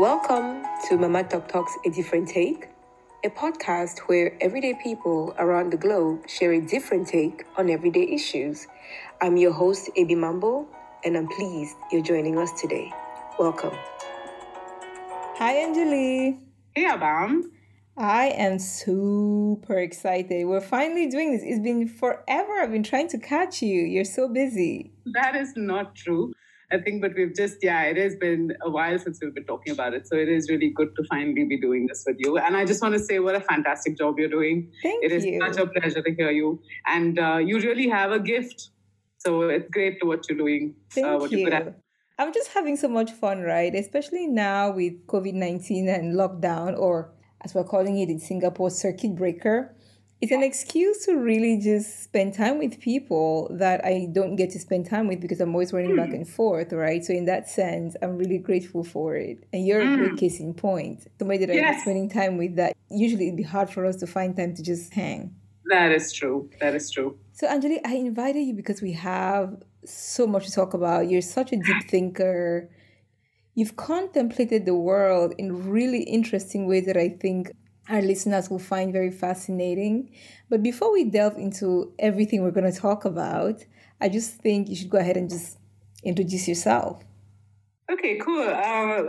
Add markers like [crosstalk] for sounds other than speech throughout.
Welcome to Mama Talk Talks A Different Take, a podcast where everyday people around the globe share a different take on everyday issues. I'm your host, Abi Mambo, and I'm pleased you're joining us today. Welcome. Hi, Anjali. Hey, Abam. I am super excited. We're finally doing this. It's been forever. I've been trying to catch you. You're so busy. That is not true. I think, but we've just, yeah, it has been a while since we've been talking about it. So it is really good to finally be doing this with you. And I just want to say what a fantastic job you're doing. Thank It is you. such a pleasure to hear you. And uh, you really have a gift. So it's great to what you're doing. Thank uh, what you. Good. I'm just having so much fun, right? Especially now with COVID 19 and lockdown, or as we're calling it in Singapore, circuit breaker. It's an excuse to really just spend time with people that I don't get to spend time with because I'm always running back hmm. and forth, right? So, in that sense, I'm really grateful for it. And you're a hmm. great case in point. Somebody that I'm Yes. spending time with that usually it'd be hard for us to find time to just hang. That is true. That is true. So, Anjali, I invited you because we have so much to talk about. You're such a [gasps] deep thinker. You've contemplated the world in really interesting ways that I think our listeners will find very fascinating. But before we delve into everything we're going to talk about, I just think you should go ahead and just introduce yourself. Okay, cool. Uh,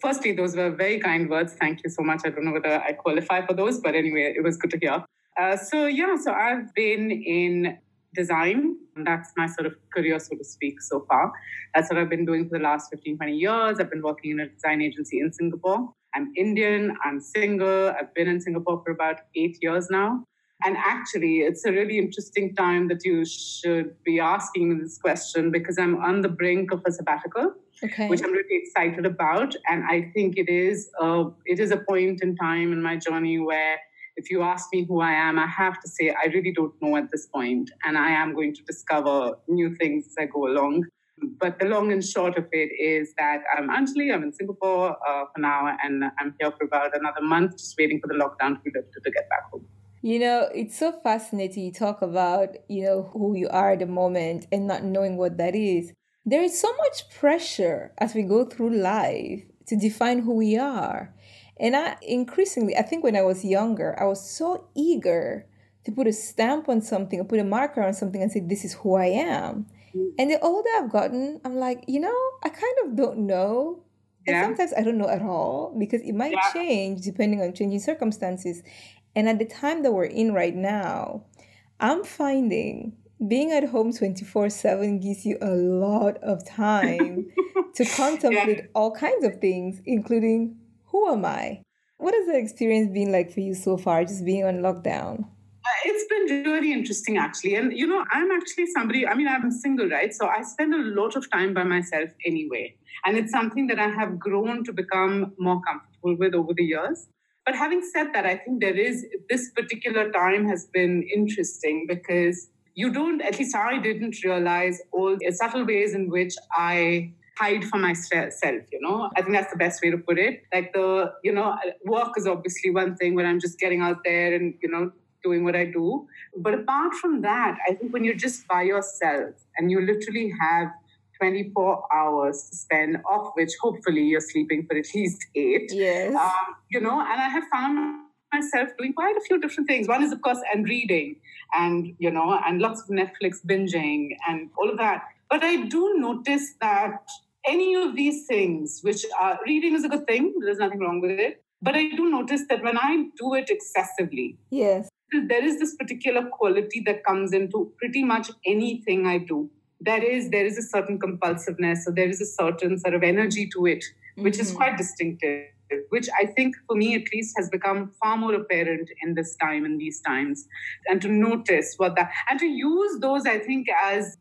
firstly, those were very kind words. Thank you so much. I don't know whether I qualify for those, but anyway, it was good to hear. Uh, so, yeah, so I've been in design. That's my sort of career, so to speak, so far. That's what I've been doing for the last 15, 20 years. I've been working in a design agency in Singapore. I'm Indian, I'm single. I've been in Singapore for about eight years now. And actually, it's a really interesting time that you should be asking me this question because I'm on the brink of a sabbatical Okay. which I'm really excited about. And I think it is a, it is a point in time in my journey where if you ask me who I am, I have to say I really don't know at this point, and I am going to discover new things as I go along. But the long and short of it is that I'm Anjali. I'm in Singapore uh, for now, and I'm here for about another month, just waiting for the lockdown to to get back home. You know, it's so fascinating. You talk about, you know, who you are at the moment and not knowing what that is. There is so much pressure as we go through life to define who we are. And I increasingly, I think when I was younger, I was so eager to put a stamp on something or put a marker on something and say, this is who I am. And the older I've gotten, I'm like, you know, I kind of don't know. And Yeah. sometimes I don't know at all because it might Yeah. change depending on changing circumstances. And at the time that we're in right now, I'm finding being at home 24 7 gives you a lot of time [laughs] to contemplate all kinds of things, including who am I? What has the experience been like for you so far, just being on lockdown? Uh, It's been really interesting, actually. And, you know, I'm actually somebody, I mean, I'm single, right? So I spend a lot of time by myself anyway. And it's something that I have grown to become more comfortable with over the years. But having said that, I think there is this particular time has been interesting because you don't, at least I didn't realize all the subtle ways in which I hide from myself, you know? I think that's the best way to put it. Like the, you know, work is obviously one thing where I'm just getting out there and, you know, doing what I do. But apart from that, I think when you're just by yourself and you literally have 24 hours to spend, of which hopefully you're sleeping for at least eight, Yes. um, you know, and I have found myself doing quite a few different things. One is, of course, and reading, and you know, and lots of Netflix binging, and all of that. But I do notice that any of these things, which are reading is a good thing, there's nothing wrong with it. But I do notice that when I do it excessively, yes. There is this particular quality that comes into pretty much anything I do. There is there is a certain compulsiveness, so there is a certain sort of energy to it, which is Mhm. quite distinctive. Which I think, for me at least, has become far more apparent in this time, in these times, and to notice what that and to use those, I think, as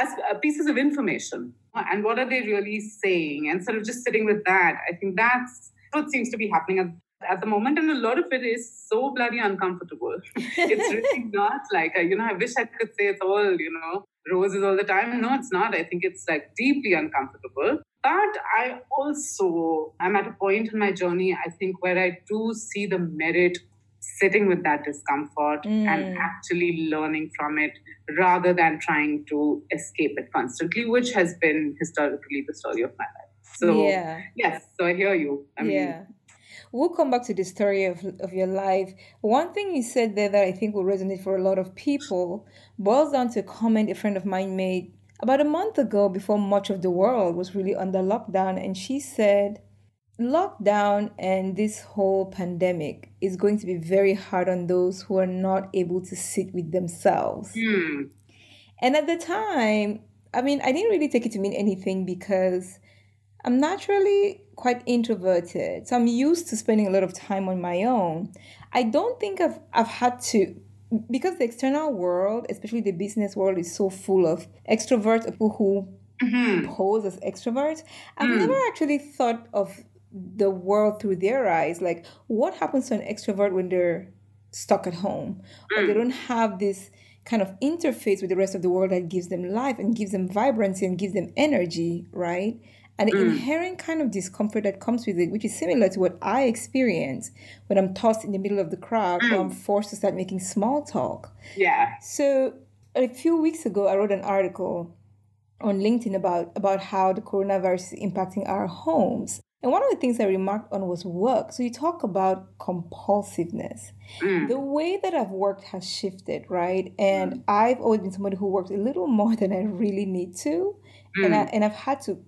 as uh, pieces of information and what are they really saying, and sort of just sitting with that. I think that's what seems to be happening at the moment, and a lot of it is so bloody uncomfortable. [laughs] it's really not like you know. I wish I could say it's all you know roses all the time. No, it's not. I think it's like deeply uncomfortable. But I also I'm at a point in my journey. I think where I do see the merit sitting with that discomfort Mm. and actually learning from it rather than trying to escape it constantly, which has been historically the story of my life. So yeah. yes, so I hear you. I mean, yeah. We'll come back to the story of, of your life. One thing you said there that I think will resonate for a lot of people boils down to a comment a friend of mine made about a month ago before much of the world was really under lockdown. And she said, Lockdown and this whole pandemic is going to be very hard on those who are not able to sit with themselves. Mm. And at the time, I mean, I didn't really take it to mean anything because I'm naturally quite introverted. So I'm used to spending a lot of time on my own. I don't think I've I've had to because the external world, especially the business world, is so full of extroverts, people who mm-hmm. pose as extroverts. I've mm. never actually thought of the world through their eyes. Like, what happens to an extrovert when they're stuck at home mm. or they mm. don't have this kind of interface with the rest of the world that gives them life and gives them vibrancy and gives them energy, right? And the mm. inherent kind of discomfort that comes with it, which is similar to what I experience when I'm tossed in the middle of the crowd mm. or I'm forced to start making small talk. Yeah. So a few weeks ago, I wrote an article on LinkedIn about about how the coronavirus is impacting our homes. And one of the things I remarked on was work. So you talk about compulsiveness. Mm. The way that I've worked has shifted, right? And mm. I've always been somebody who works a little more than I really need to. And I, mm. and I've had to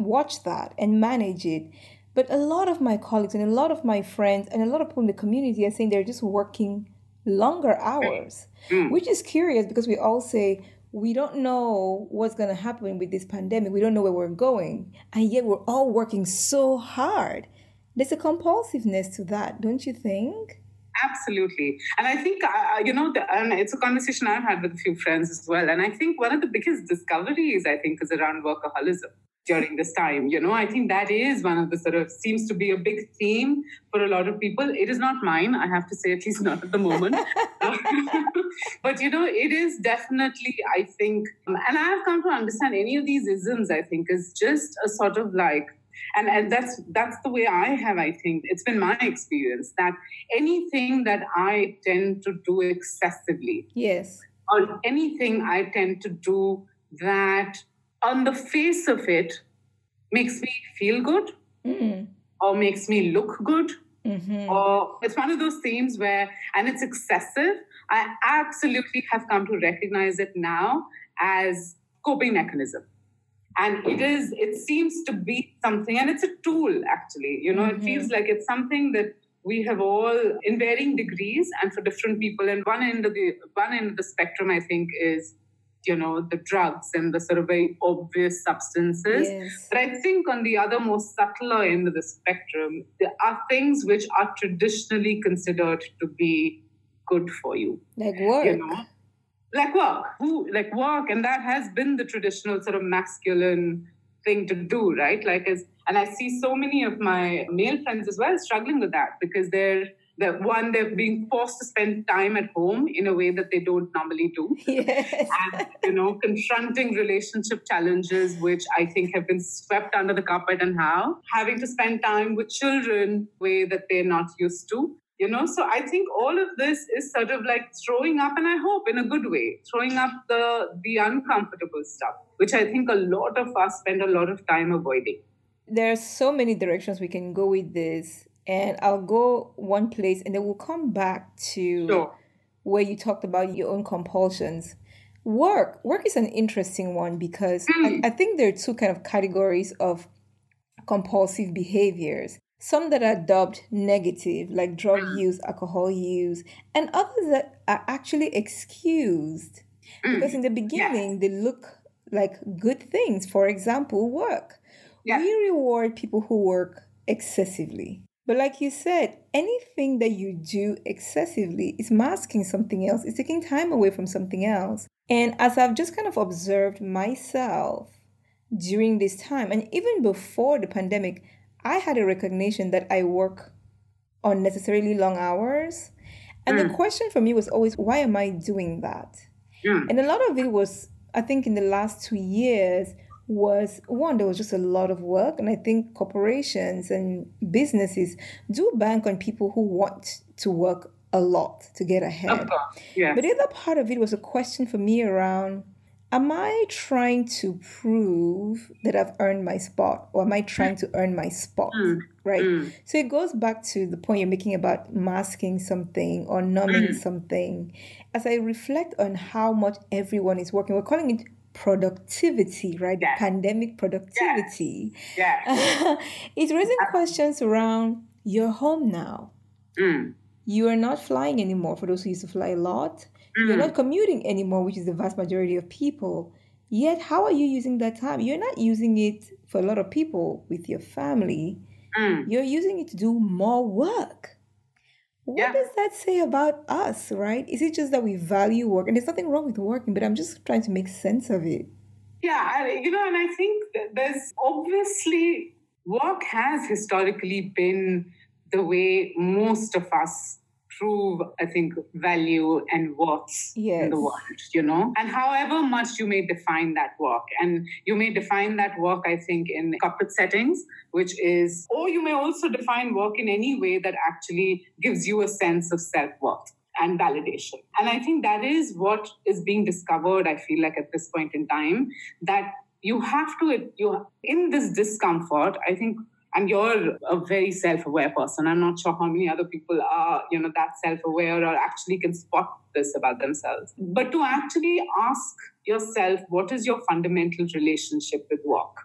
watch that and manage it. But a lot of my colleagues and a lot of my friends and a lot of people in the community are saying they're just working longer hours, mm. which is curious because we all say we don't know what's going to happen with this pandemic. We don't know where we're going. And yet we're all working so hard. There's a compulsiveness to that, don't you think? Absolutely. And I think, uh, you know, the, and it's a conversation I've had with a few friends as well. And I think one of the biggest discoveries, I think, is around workaholism during this time. You know, I think that is one of the sort of seems to be a big theme for a lot of people. It is not mine, I have to say, at least [laughs] not at the moment. [laughs] but, you know, it is definitely, I think, um, and I have come to understand any of these isms, I think, is just a sort of like, and, and that's that's the way I have, I think. It's been my experience that anything that I tend to do excessively. Yes. Or anything I tend to do that on the face of it makes me feel good mm. or makes me look good mm-hmm. or it's one of those themes where and it's excessive i absolutely have come to recognize it now as coping mechanism and it is it seems to be something and it's a tool actually you know mm-hmm. it feels like it's something that we have all in varying degrees and for different people and one end of the one end of the spectrum i think is you know the drugs and the sort of very obvious substances. Yes. but i think on the other more subtler end of the spectrum there are things which are traditionally considered to be good for you. Like work. you know? Like work. Who like work. And that has been the traditional sort of masculine thing to do right? Like as and i see so many of my male friends as well struggling with that because they're that one they're being forced to spend time at home in a way that they don't normally do. [laughs] Yes. and you know confronting relationship challenges which i think have been swept under the carpet and how. Having to spend time with children way that they're not used to you know. So i think all of this is sort of like throwing up and i hope in a good way throwing up the the uncomfortable stuff which i think a lot of us spend a lot of time avoiding. There are so many directions we can go with this and I'll go one place and then we'll come back to sure. where you talked about your own compulsions. Work. Work is an interesting one because mm. I, I think there are two kind of categories of compulsive behaviors. Some that are dubbed negative, like drug mm. use, alcohol use, and others that are actually excused. Mm. Because in the beginning, yeah. they look like good things. For example, work. Yeah. We reward people who work excessively. But like you said, anything that you do excessively is masking something else, it's taking time away from something else. And as I've just kind of observed myself during this time, and even before the pandemic, I had a recognition that I work unnecessarily long hours. And mm. the question for me was always, why am I doing that? Mm. And a lot of it was, I think, in the last two years, was one, there was just a lot of work. And I think corporations and businesses do bank on people who want to work a lot to get ahead. Yeah. But the other part of it was a question for me around am I trying to prove that I've earned my spot or am I trying to earn my spot? Mm. Right. Mm. So it goes back to the point you're making about masking something or numbing Mm. something. As I reflect on how much everyone is working, we're calling it productivity, right? The pandemic productivity. Yeah. [laughs] it's raising questions around you're home now. Mm. You are not flying anymore for those who used to fly a lot. You're Mm. not commuting anymore, which is the vast majority of people. Yet, how are you using that time? You're not using it for a lot of people with your family. Mm. You're using it to do more work. What Yeah. does that say about us, right? Is it just that we value work? And there's nothing wrong with working, but I'm just trying to make sense of it. Yeah, I, you know, and I think there's obviously work has historically been the way most of us prove, I think, value and worth in the world, you know? And however much you may define that work, and you may define that work, I think, in corporate settings, which is, or you may also define work in any way that actually gives you a sense of self worth and validation. And I think that is what is being discovered, I feel like at this point in time, that you have to, you in this discomfort, I think, and you're a very self-aware person. I'm not sure how many other people are, you know, that self-aware or actually can spot this about themselves. But to actually ask yourself, what is your fundamental relationship with work?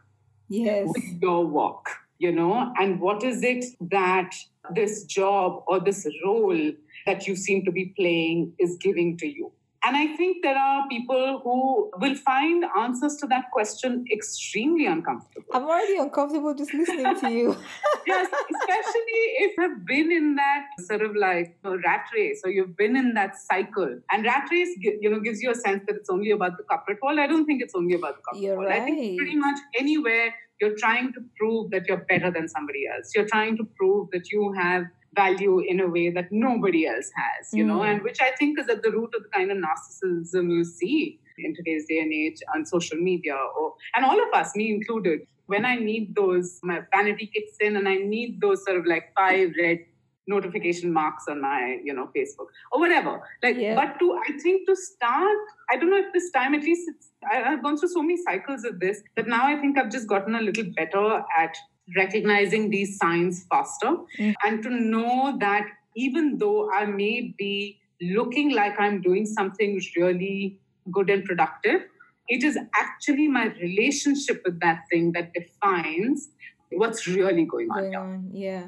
Yes. with your work, you know, and what is it that this job or this role that you seem to be playing is giving to you? And I think there are people who will find answers to that question extremely uncomfortable. I'm already uncomfortable just listening to you. [laughs] yes, especially if you've been in that sort of like you know, rat race or you've been in that cycle. And rat race, you know, gives you a sense that it's only about the corporate world. I don't think it's only about the corporate You're world. I think pretty much anywhere you're trying to prove that you're better than somebody else. You're trying to prove that you have value in a way that nobody else has, you know, Mm. and which I think is at the root of the kind of narcissism you see in today's day and age on social media or and all of us, me included. When I need those, my vanity kicks in and I need those sort of like five red notification marks on my, you know, Facebook or whatever. Like, Yeah. but to I think to start, I don't know if this time at least it's I, I've gone through so many cycles of this that now I think I've just gotten a little better at recognizing these signs faster Mm. and to know that even though I may be looking like I'm doing something really good and productive, it is actually my relationship with that thing that defines what's really going on Going on, yeah.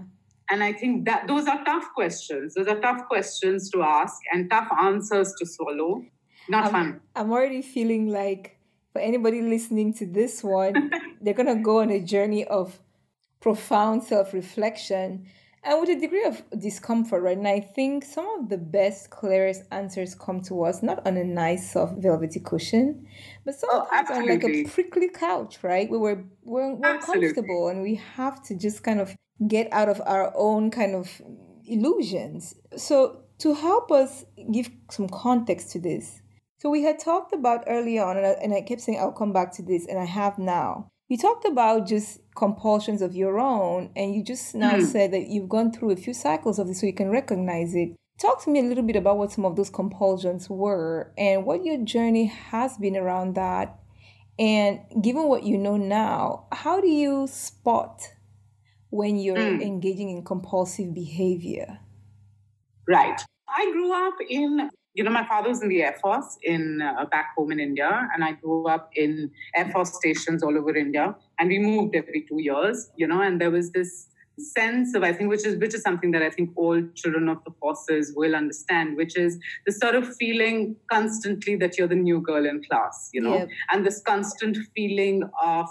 And I think that those are tough questions. Those are tough questions to ask and tough answers to swallow. Not I'm, fun. I'm already feeling like for anybody listening to this one, [laughs] they're gonna go on a journey of profound self-reflection and with a degree of discomfort, right? And I think some of the best, clearest answers come to us not on a nice, soft, velvety cushion, but oh, sometimes on like a prickly couch, right? Where we're we're, we're Absolutely. comfortable and we have to just kind of get out of our own kind of illusions. So to help us give some context to this, so we had talked about earlier on, and I, and I kept saying I'll come back to this, and I have now. You talked about just compulsions of your own, and you just now Hmm. said that you've gone through a few cycles of this, so you can recognize it. Talk to me a little bit about what some of those compulsions were, and what your journey has been around that. And given what you know now, how do you spot when you're Hmm. engaging in compulsive behavior? Right. I grew up in, you know, my father was in the Air Force in uh, back home in India, and I grew up in Air Force stations all over India, and we moved every two years, you know, and there was this sense of I think which is which is something that I think all children of the forces will understand, which is the sort of feeling constantly that you're the new girl in class, you know, Yep. and this constant feeling of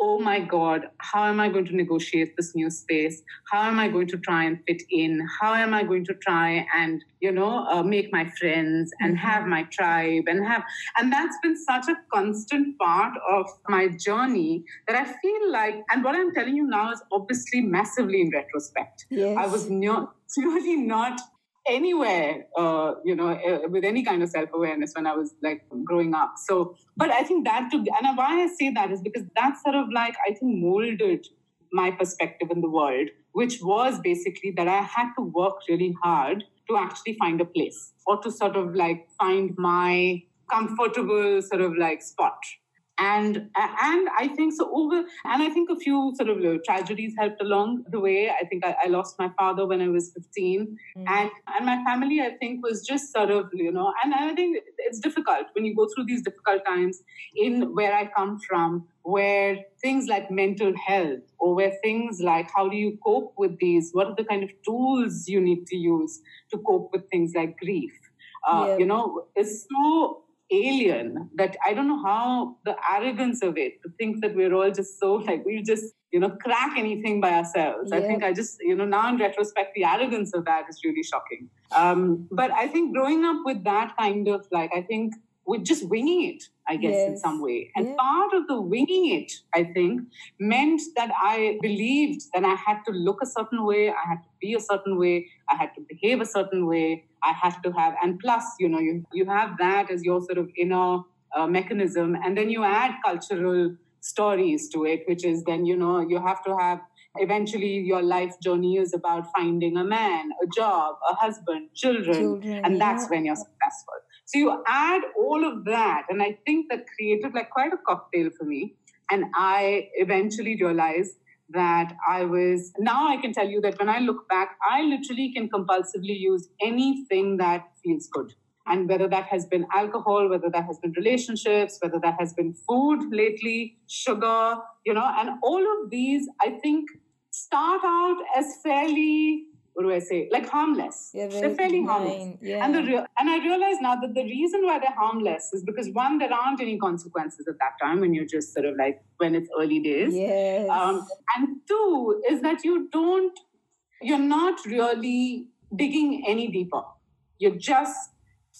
oh my god how am i going to negotiate this new space how am i going to try and fit in how am i going to try and you know uh, make my friends and Mhm. have my tribe and have and that's been such a constant part of my journey that i feel like and what i'm telling you now is obviously massively in retrospect Yes. I was not [laughs] really not anywhere, uh, you know, uh, with any kind of self awareness when I was like growing up. So, but I think that to and why I say that is because that sort of like I think molded my perspective in the world, which was basically that I had to work really hard to actually find a place or to sort of like find my comfortable sort of like spot and and I think so over and I think a few sort of uh, tragedies helped along the way. I think I, I lost my father when I was 15, mm. and and my family I think was just sort of you know and I think it's difficult when you go through these difficult times in where I come from, where things like mental health or where things like how do you cope with these, what are the kind of tools you need to use to cope with things like grief. Uh, yeah. You know, it's so alien that I don't know how the arrogance of it to think that we're all just so like we just you know crack anything by ourselves. Yeah. I think I just you know now in retrospect the arrogance of that is really shocking. Um, but I think growing up with that kind of like I think we're just winging it, I guess, yes. in some way. And yeah. part of the winging it, I think, meant that I believed that I had to look a certain way, I had to be a certain way, I had to behave a certain way, I had to have, and plus, you know, you, you have that as your sort of inner uh, mechanism, and then you add cultural stories to it, which is then, you know, you have to have eventually your life journey is about finding a man, a job, a husband, children, children and that's when you're successful. So you add all of that, and I think that created like quite a cocktail for me. And I eventually realized that I was now I can tell you that when I look back, I literally can compulsively use anything that feels good. And whether that has been alcohol, whether that has been relationships, whether that has been food lately, sugar, you know, and all of these, I think, start out as fairly what do I say? Like harmless. Yeah, they're fairly harmless. Yeah. And the re- and I realize now that the reason why they're harmless is because one, there aren't any consequences at that time when you're just sort of like when it's early days. Yes. Um, and two is that you don't, you're not really digging any deeper. You're just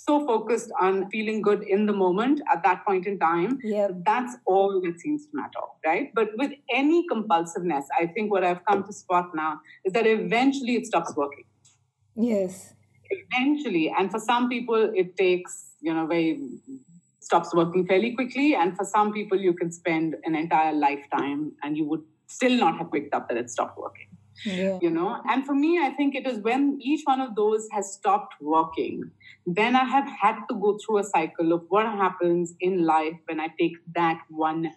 so focused on feeling good in the moment at that point in time. Yeah. That's all that seems to matter, right? But with any compulsiveness, I think what I've come to spot now is that eventually it stops working. Yes. Eventually. And for some people, it takes, you know, very stops working fairly quickly. And for some people, you can spend an entire lifetime and you would still not have picked up that it stopped working yeah. you know? And for me i think it is when each one of those has stopped working then i have had to go through a cycle of what happens in life when i take that one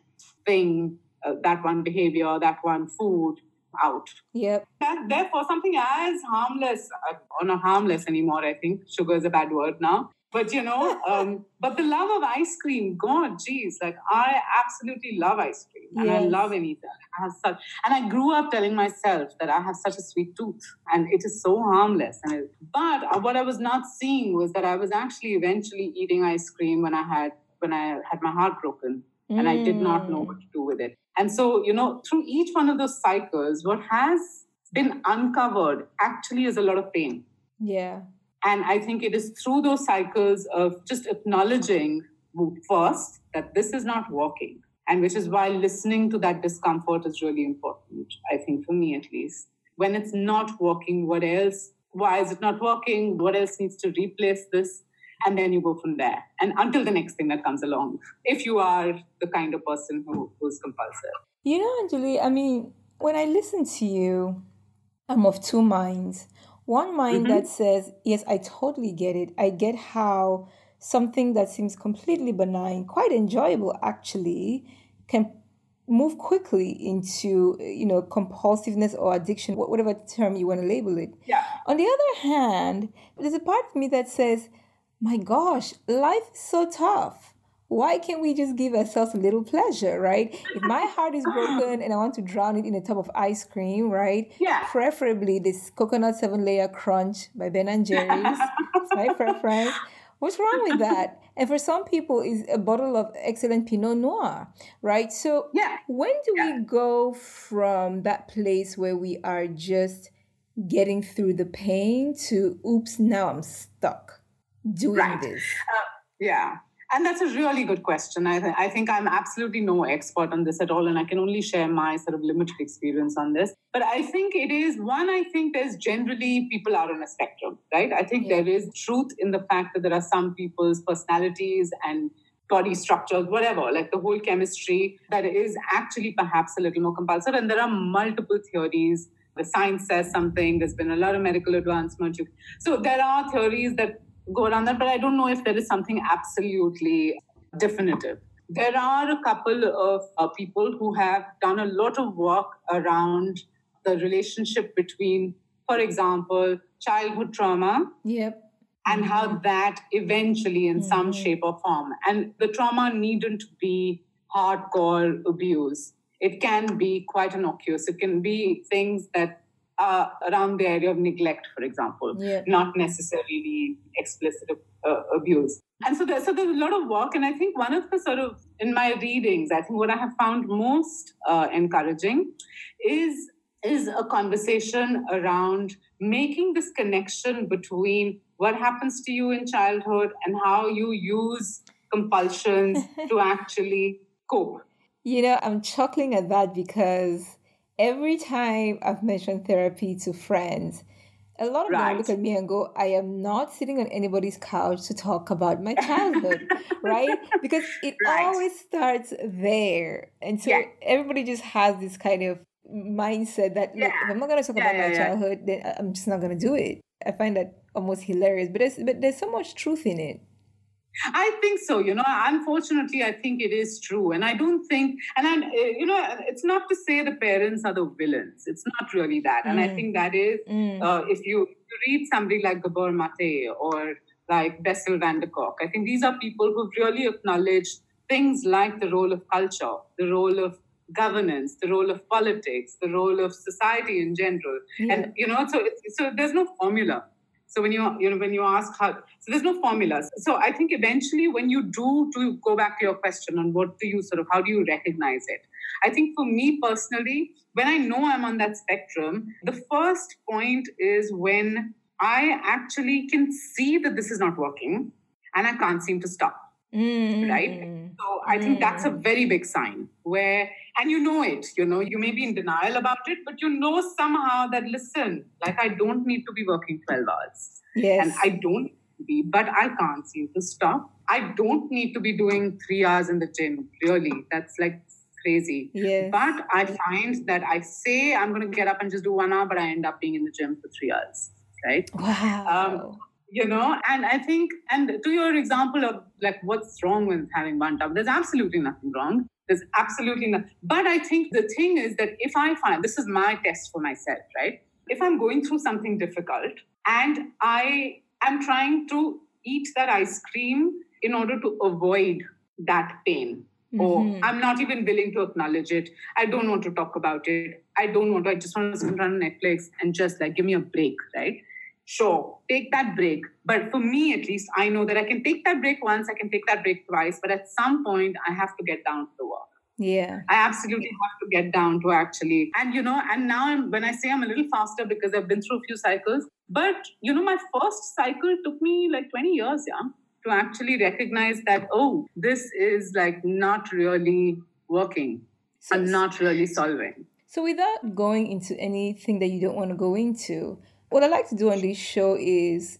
thing uh, that one behavior that one food out. Yep. Therefore something as harmless uh, or not harmless anymore i think sugar is a bad word now but you know, um, but the love of ice cream, God, geez, like I absolutely love ice cream and yes. I love anything. I have such, and I grew up telling myself that I have such a sweet tooth and it is so harmless. And it, but uh, what I was not seeing was that I was actually eventually eating ice cream when I had when I had my heart broken mm. and I did not know what to do with it. And so, you know, through each one of those cycles, what has been uncovered actually is a lot of pain. Yeah. And I think it is through those cycles of just acknowledging first that this is not working. And which is why listening to that discomfort is really important, I think, for me at least. When it's not working, what else? Why is it not working? What else needs to replace this? And then you go from there. And until the next thing that comes along, if you are the kind of person who, who's compulsive. You know, Anjali, I mean, when I listen to you, I'm of two minds. One mind mm-hmm. that says, Yes, I totally get it. I get how something that seems completely benign, quite enjoyable actually, can move quickly into you know compulsiveness or addiction whatever term you want to label it yeah on the other hand there's a part of me that says my gosh life is so tough why can't we just give ourselves a little pleasure, right? If my heart is broken and I want to drown it in a tub of ice cream, right? Yeah. Preferably this coconut seven layer crunch by Ben and Jerry's. [laughs] it's my preference. What's wrong with that? And for some people, is a bottle of excellent Pinot Noir, right? So, yeah. when do yeah. we go from that place where we are just getting through the pain to, oops, now I'm stuck doing right. this? Uh, yeah. And that's a really good question. I, th- I think I'm absolutely no expert on this at all, and I can only share my sort of limited experience on this. But I think it is one, I think there's generally people are on a spectrum, right? I think yeah. there is truth in the fact that there are some people's personalities and body structures, whatever, like the whole chemistry that is actually perhaps a little more compulsive. And there are multiple theories. The science says something, there's been a lot of medical advancement. So there are theories that go around that, but I don't know if there is something absolutely definitive. There are a couple of uh, people who have done a lot of work around the relationship between, for example, childhood trauma. Yep. And how mm-hmm. that eventually, in mm-hmm. some shape or form, and the trauma needn't be hardcore abuse. It can be quite innocuous. It can be things that are around the area of neglect, for example, yeah. not necessarily explicit uh, abuse. And so, there, so there's a lot of work. And I think one of the sort of, in my readings, I think what I have found most uh, encouraging is is a conversation around making this connection between what happens to you in childhood and how you use compulsions [laughs] to actually cope. You know, I'm chuckling at that because every time I've mentioned therapy to friends, a lot of right. them look at me and go, I am not sitting on anybody's couch to talk about my childhood, [laughs] right? Because it right. always starts there. And so yeah. everybody just has this kind of mindset that, yeah. look, if I'm not going to talk yeah, about my childhood, then I'm just not going to do it. I find that almost hilarious, but there's, but there's so much truth in it. I think so. You know, unfortunately, I think it is true, and I don't think, and I, eh, you know, it's not to say the parents are the villains. It's not really that, and I mm. think that is mm. uh, if you, you read somebody like Gabor Mate or like Bessel van der Kolk, I think these are people who've really acknowledged things like the role of culture, the role of governance, the role of politics, the role of society in general, yeah. and you know, so so there's no formula so when you you know when you ask how, so there's no formulas. So I think eventually when you do to go back to your question on what do you sort of how do you recognize it? I think for me personally, when I know I'm on that spectrum, the first point is when I actually can see that this is not working and I can't seem to stop. Mm-hmm. Right? So I think that's a mm. very big sign where, and you know it, you know, you may be in denial about it, but you know somehow that, listen, like I don't need to be working 12 hours. Yes. And I don't be, but I can't seem to stop. I don't need to be doing three hours in the gym, really. That's like crazy. Yes. But I find that I say I'm going to get up and just do one hour, but I end up being in the gym for three hours. Right? Wow. Um, you know and i think and to your example of like what's wrong with having one tub there's absolutely nothing wrong. There's absolutely nothing but i think the thing is that if i find this is my test for myself right? If i'm going through something difficult and i am trying to eat that ice cream in order to avoid that pain mm-hmm. or i'm not even willing to acknowledge it i don't want to talk about it i don't want to i just want to sit on netflix and just like give me a break right sure, take that break. But for me, at least, I know that I can take that break once, I can take that break twice, but at some point, I have to get down to the work. Yeah. I absolutely have to get down to actually, and you know, and now I'm, when I say I'm a little faster because I've been through a few cycles, but you know, my first cycle took me like 20 years, yeah, to actually recognize that, oh, this is like not really working so, and not really solving. So, without going into anything that you don't want to go into, what I like to do on this show is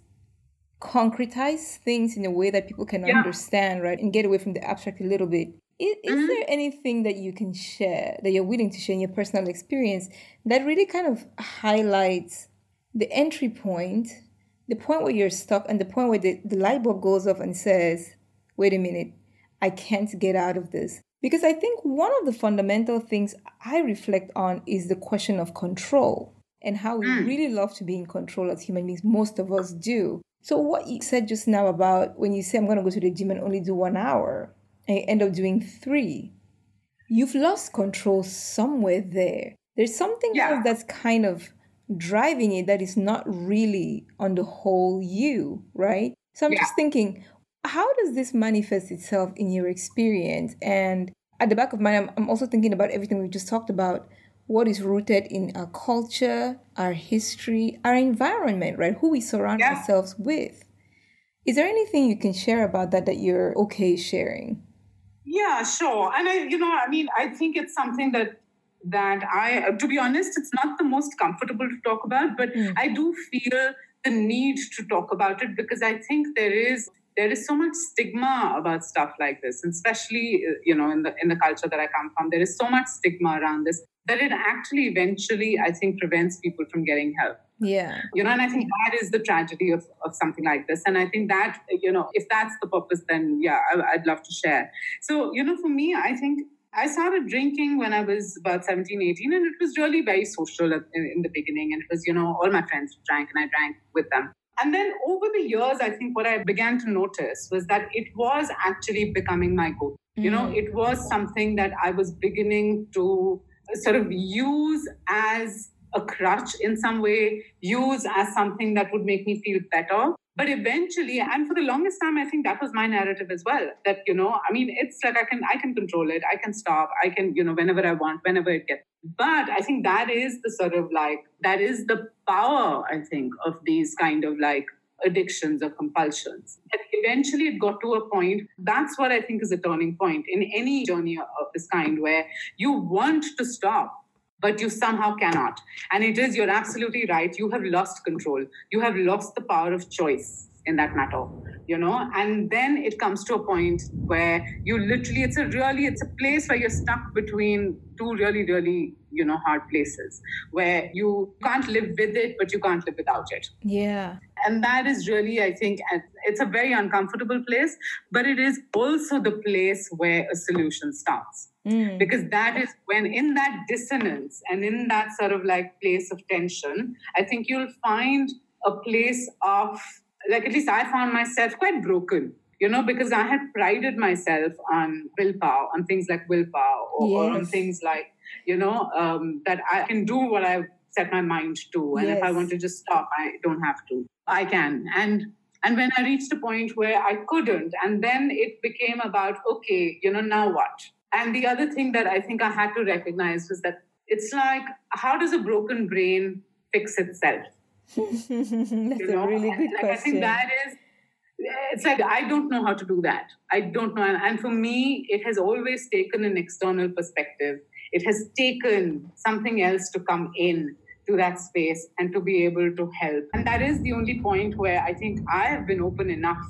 concretize things in a way that people can yeah. understand, right? And get away from the abstract a little bit. Is, is mm-hmm. there anything that you can share that you're willing to share in your personal experience that really kind of highlights the entry point, the point where you're stuck, and the point where the, the light bulb goes off and says, wait a minute, I can't get out of this? Because I think one of the fundamental things I reflect on is the question of control and how we mm. really love to be in control as human beings. Most of us do. So, what you said just now about when you say, I'm going to go to the gym and only do one hour, and you end up doing three, you've lost control somewhere there. There's something yeah. else that's kind of driving it that is not really on the whole you, right? So, I'm yeah. just thinking, how does this manifest itself in your experience? And at the back of my mind, I'm, I'm also thinking about everything we've just talked about what is rooted in our culture, our history, our environment, right? Who we surround yeah. ourselves with. Is there anything you can share about that that you're okay sharing? Yeah, sure. And I, you know, I mean, I think it's something that that I, to be honest, it's not the most comfortable to talk about, but mm. I do feel the need to talk about it because I think there is there is so much stigma about stuff like this, and especially you know in the in the culture that I come from, there is so much stigma around this. That it actually eventually, I think, prevents people from getting help. Yeah. You know, and I think that is the tragedy of, of something like this. And I think that, you know, if that's the purpose, then yeah, I, I'd love to share. So, you know, for me, I think I started drinking when I was about 17, 18, and it was really very social in, in the beginning. And it was, you know, all my friends drank and I drank with them. And then over the years, I think what I began to notice was that it was actually becoming my go. Mm. You know, mm. it was something that I was beginning to sort of use as a crutch in some way, use as something that would make me feel better. But eventually, and for the longest time, I think that was my narrative as well. That, you know, I mean, it's like I can I can control it, I can stop, I can, you know, whenever I want, whenever it gets. But I think that is the sort of like that is the power, I think, of these kind of like addictions or compulsions. And eventually it got to a point, that's what I think is a turning point in any journey of this kind where you want to stop. But you somehow cannot. And it is, you're absolutely right. You have lost control. You have lost the power of choice in that matter you know and then it comes to a point where you literally it's a really it's a place where you're stuck between two really really you know hard places where you can't live with it but you can't live without it yeah and that is really i think it's a very uncomfortable place but it is also the place where a solution starts mm. because that is when in that dissonance and in that sort of like place of tension i think you'll find a place of like at least I found myself quite broken, you know, because I had prided myself on willpower, on things like willpower, or, yes. or on things like, you know, um, that I can do what I set my mind to, and yes. if I want to just stop, I don't have to. I can, and and when I reached a point where I couldn't, and then it became about okay, you know, now what? And the other thing that I think I had to recognize was that it's like, how does a broken brain fix itself? [laughs] That's you know? a really good like, question. I think that is, it's like I don't know how to do that. I don't know. And for me, it has always taken an external perspective. It has taken something else to come in to that space and to be able to help. And that is the only point where I think I have been open enough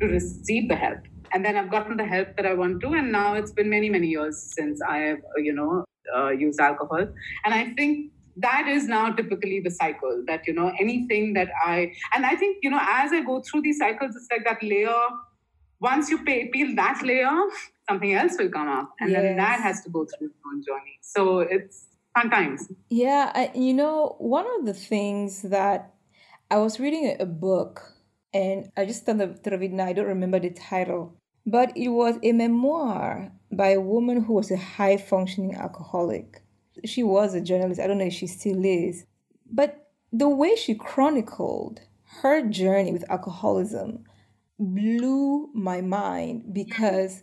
to receive the help. And then I've gotten the help that I want to. And now it's been many, many years since I have, you know, uh, used alcohol. And I think that is now typically the cycle that you know anything that i and i think you know as i go through these cycles it's like that layer once you pay, peel that layer something else will come up and yes. then that has to go through its own journey so it's fun times yeah I, you know one of the things that i was reading a book and i just thought of it now i don't remember the title but it was a memoir by a woman who was a high functioning alcoholic she was a journalist. I don't know if she still is. But the way she chronicled her journey with alcoholism blew my mind because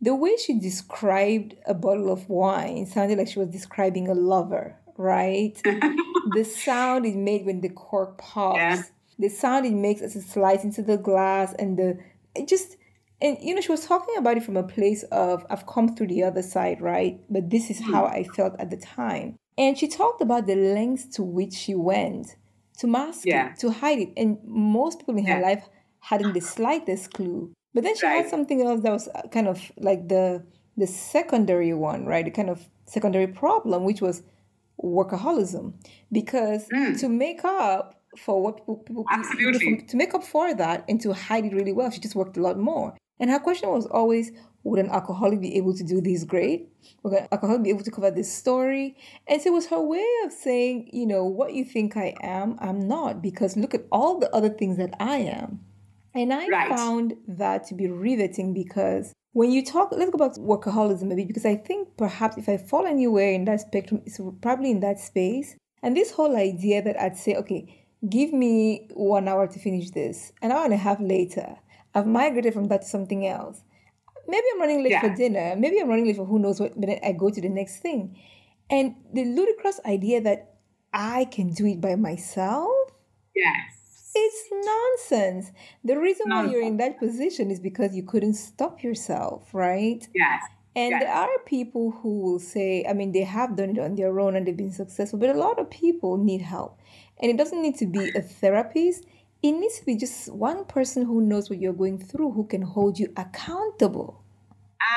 the way she described a bottle of wine sounded like she was describing a lover, right? [laughs] the sound it made when the cork pops, yeah. the sound it makes as it slides into the glass, and the it just and you know she was talking about it from a place of i've come through the other side right but this is hmm. how i felt at the time and she talked about the lengths to which she went to mask yeah. it to hide it and most people in yeah. her life hadn't the slightest clue but then she right. had something else that was uh, kind of like the the secondary one right the kind of secondary problem which was workaholism because mm. to make up for what people, people Absolutely. to make up for that and to hide it really well she just worked a lot more and her question was always, would an alcoholic be able to do this great? Would an alcoholic be able to cover this story? And so it was her way of saying, you know, what you think I am, I'm not, because look at all the other things that I am. And I right. found that to be riveting because when you talk, let's go back to workaholism maybe, because I think perhaps if I fall anywhere in that spectrum, it's probably in that space. And this whole idea that I'd say, okay, give me one hour to finish this, an hour and a half later, I've migrated from that to something else. Maybe I'm running late yeah. for dinner. Maybe I'm running late for who knows what, but then I go to the next thing. And the ludicrous idea that I can do it by myself. Yes. It's nonsense. The reason nonsense. why you're in that position is because you couldn't stop yourself, right? Yes. And yes. there are people who will say, I mean, they have done it on their own and they've been successful, but a lot of people need help. And it doesn't need to be a therapist, it needs to be just one person who knows what you're going through who can hold you accountable.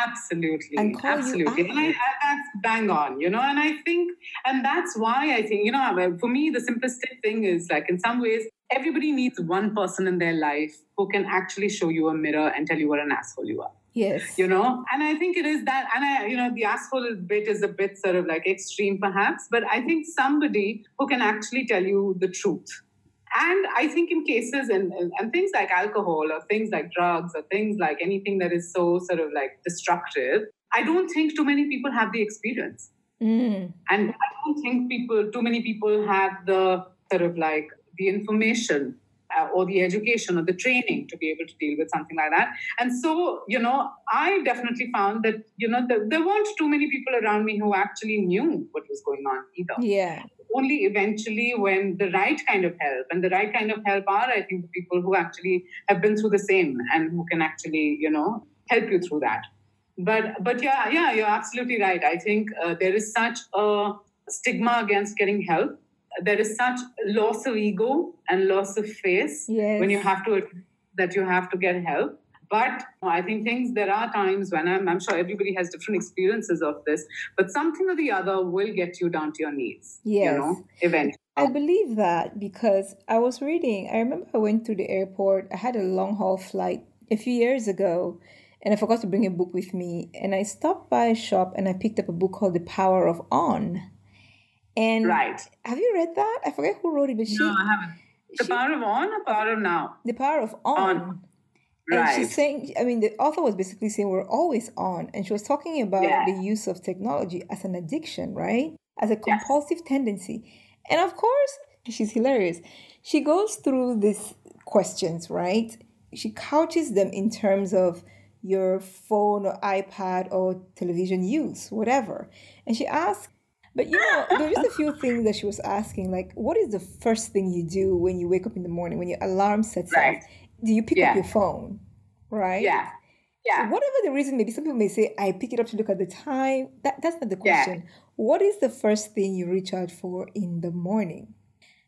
Absolutely, and absolutely, and I, I, that's bang on, you know. And I think, and that's why I think, you know, for me, the simplest thing is like, in some ways, everybody needs one person in their life who can actually show you a mirror and tell you what an asshole you are. Yes. You know, and I think it is that, and I, you know, the asshole bit is a bit sort of like extreme perhaps, but I think somebody who can actually tell you the truth. And I think in cases and, and, and things like alcohol or things like drugs or things like anything that is so sort of like destructive, I don't think too many people have the experience. Mm. And I don't think people, too many people have the sort of like the information uh, or the education or the training to be able to deal with something like that. And so, you know, I definitely found that, you know, the, there weren't too many people around me who actually knew what was going on either. Yeah. Only eventually when the right kind of help, and the right kind of help are, I think, the people who actually have been through the same and who can actually, you know, help you through that. But, but yeah, yeah, you're absolutely right. I think uh, there is such a stigma against getting help there is such loss of ego and loss of face yes. when you have to that you have to get help but i think things there are times when I'm, I'm sure everybody has different experiences of this but something or the other will get you down to your knees yes. you know eventually I believe that because I was reading, I remember I went to the airport. I had a long haul flight a few years ago and I forgot to bring a book with me. And I stopped by a shop and I picked up a book called The Power of On and right. Have you read that? I forget who wrote it, but she. No, I haven't. The she, power of on or power of now? The power of on. on. And right. she's saying, I mean, the author was basically saying we're always on. And she was talking about yeah. the use of technology as an addiction, right? As a compulsive yes. tendency. And of course, she's hilarious. She goes through these questions, right? She couches them in terms of your phone or iPad or television use, whatever. And she asks, but you know, there's a few things that she was asking, like, what is the first thing you do when you wake up in the morning, when your alarm sets right. off? Do you pick yeah. up your phone? Right? Yeah. Yeah. So whatever the reason maybe some people may say, I pick it up to look at the time. That that's not the question. Yeah. What is the first thing you reach out for in the morning?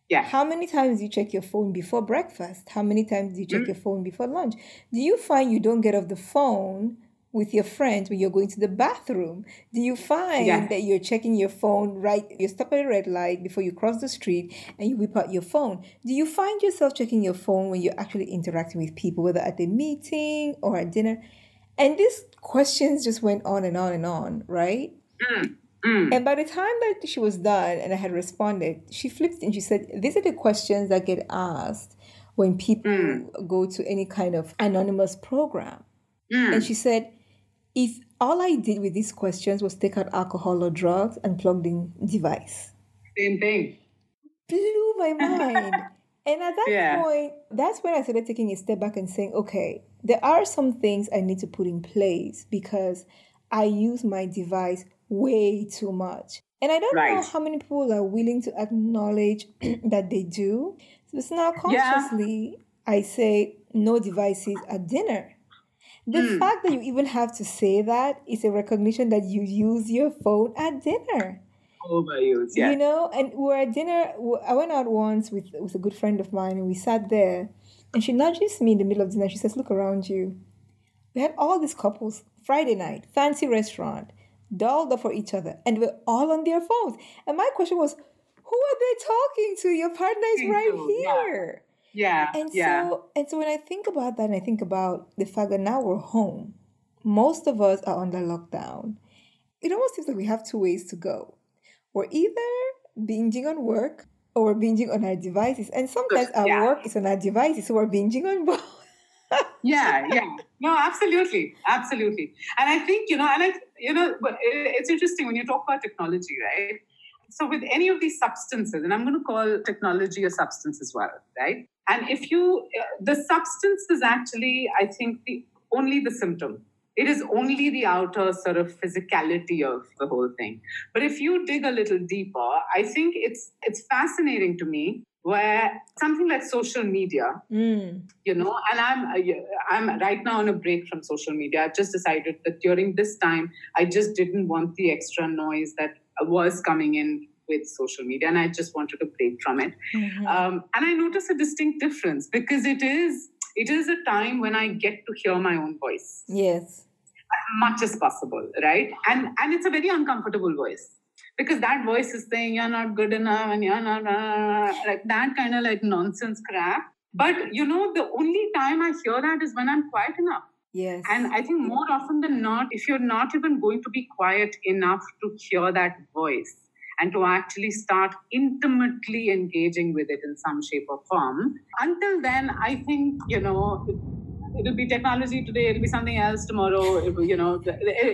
Yeah. How many times do you check your phone before breakfast? How many times do you check mm-hmm. your phone before lunch? Do you find you don't get off the phone with your friends when you're going to the bathroom? Do you find yeah. that you're checking your phone right? You stop at a red light before you cross the street and you whip out your phone. Do you find yourself checking your phone when you're actually interacting with people, whether at a meeting or at dinner? And these questions just went on and on and on, right? Mm. Mm. And by the time that she was done and I had responded, she flipped and she said, These are the questions that get asked when people mm. go to any kind of anonymous program. Mm. And she said, if all I did with these questions was take out alcohol or drugs and plugged in device. Same thing. Blew my [laughs] mind. and at that yeah. point, that's when I started taking a step back and saying, okay, there are some things I need to put in place because I use my device way too much. And I don't right. know how many people are willing to acknowledge [clears throat] that they do. So it's now consciously, yeah. I say no devices at dinner. The mm. fact that you even have to say that is a recognition that you use your phone at dinner. Overuse, yeah. You know, and we're at dinner. I went out once with, with a good friend of mine, and we sat there, and she nudges me in the middle of dinner. She says, Look around you. We had all these couples, Friday night, fancy restaurant, dolled up for each other, and we're all on their phones. And my question was, Who are they talking to? Your partner is right here. Yeah. Yeah. And yeah. so and so when I think about that and I think about the fact that now we're home, most of us are under lockdown. It almost seems like we have two ways to go. We're either binging on work or we're binging on our devices. And sometimes our yeah. work is on our devices, so we're binging on [laughs] both. yeah, yeah. No, absolutely. Absolutely. And I think, you know, and I, you know, eh, it's interesting when you talk about technology, right? So, with any of these substances, and I'm going to call technology a substance as well, right? And if you, the substance is actually, I think, the only the symptom. It is only the outer sort of physicality of the whole thing. But if you dig a little deeper, I think it's it's fascinating to me where something like social media, mm. you know, and I'm I'm right now on a break from social media. I've just decided that during this time, I just didn't want the extra noise that was coming in with social media and i just wanted to break from it mm-hmm. um, and i notice a distinct difference because it is it is a time when i get to hear my own voice yes As much as possible, right? And and it's a very uncomfortable voice because that voice is saying you're not good enough and you're not uh, like that kind of like nonsense crap. But you know, the only time I hear that is when I'm quiet enough. Yes. And I think more often than not, if you're not even going to be quiet enough to hear that voice and to actually start intimately engaging with it in some shape or form, until then, I think, you know, it'll be technology today, it'll be something else tomorrow, it will, you know,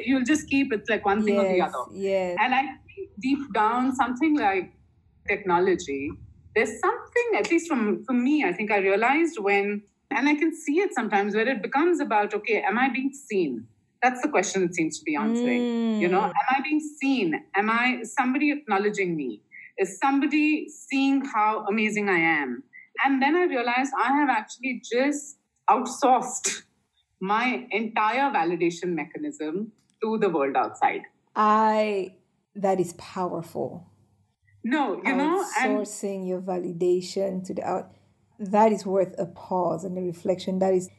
you'll just keep it's like one thing yes, or the other. Yes. And I think deep down, something like technology, there's something, at least from for me, I think I realized when and I can see it sometimes where it becomes about, okay, am I being seen? That's the question it seems to be answering. Mm. You know, am I being seen? Am I somebody acknowledging me? Is somebody seeing how amazing I am? And then I realized I have actually just outsourced my entire validation mechanism to the world outside. I that is powerful. No, you know, outsourcing your validation to the out that is worth a pause and a reflection. That is,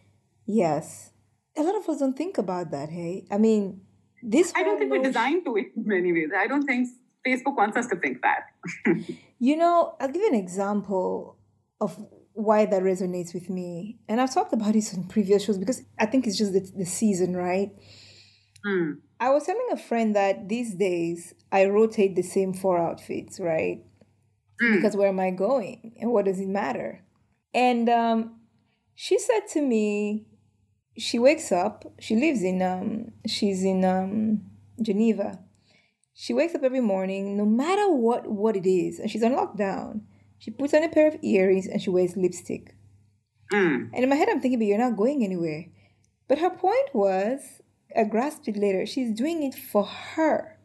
yes. A lot of us don't think about that, hey? I mean, this. I don't think we're designed to it in many ways. I don't think Facebook wants us to think that. [laughs] you know, I'll give you an example of why that resonates with me. And I've talked about this [laughs] on previous shows because I think it's just the, the season, right? Mm. I was telling a friend that these days I rotate the same four outfits, right? Mm. Because where am I going? And what does it matter? And um, she said to me, she wakes up, she lives in, um, she's in um, Geneva. She wakes up every morning, no matter what, what it is, and she's on lockdown. She puts on a pair of earrings and she wears lipstick. Mm. And in my head, I'm thinking, but you're not going anywhere. But her point was, I grasped it later, she's doing it for her.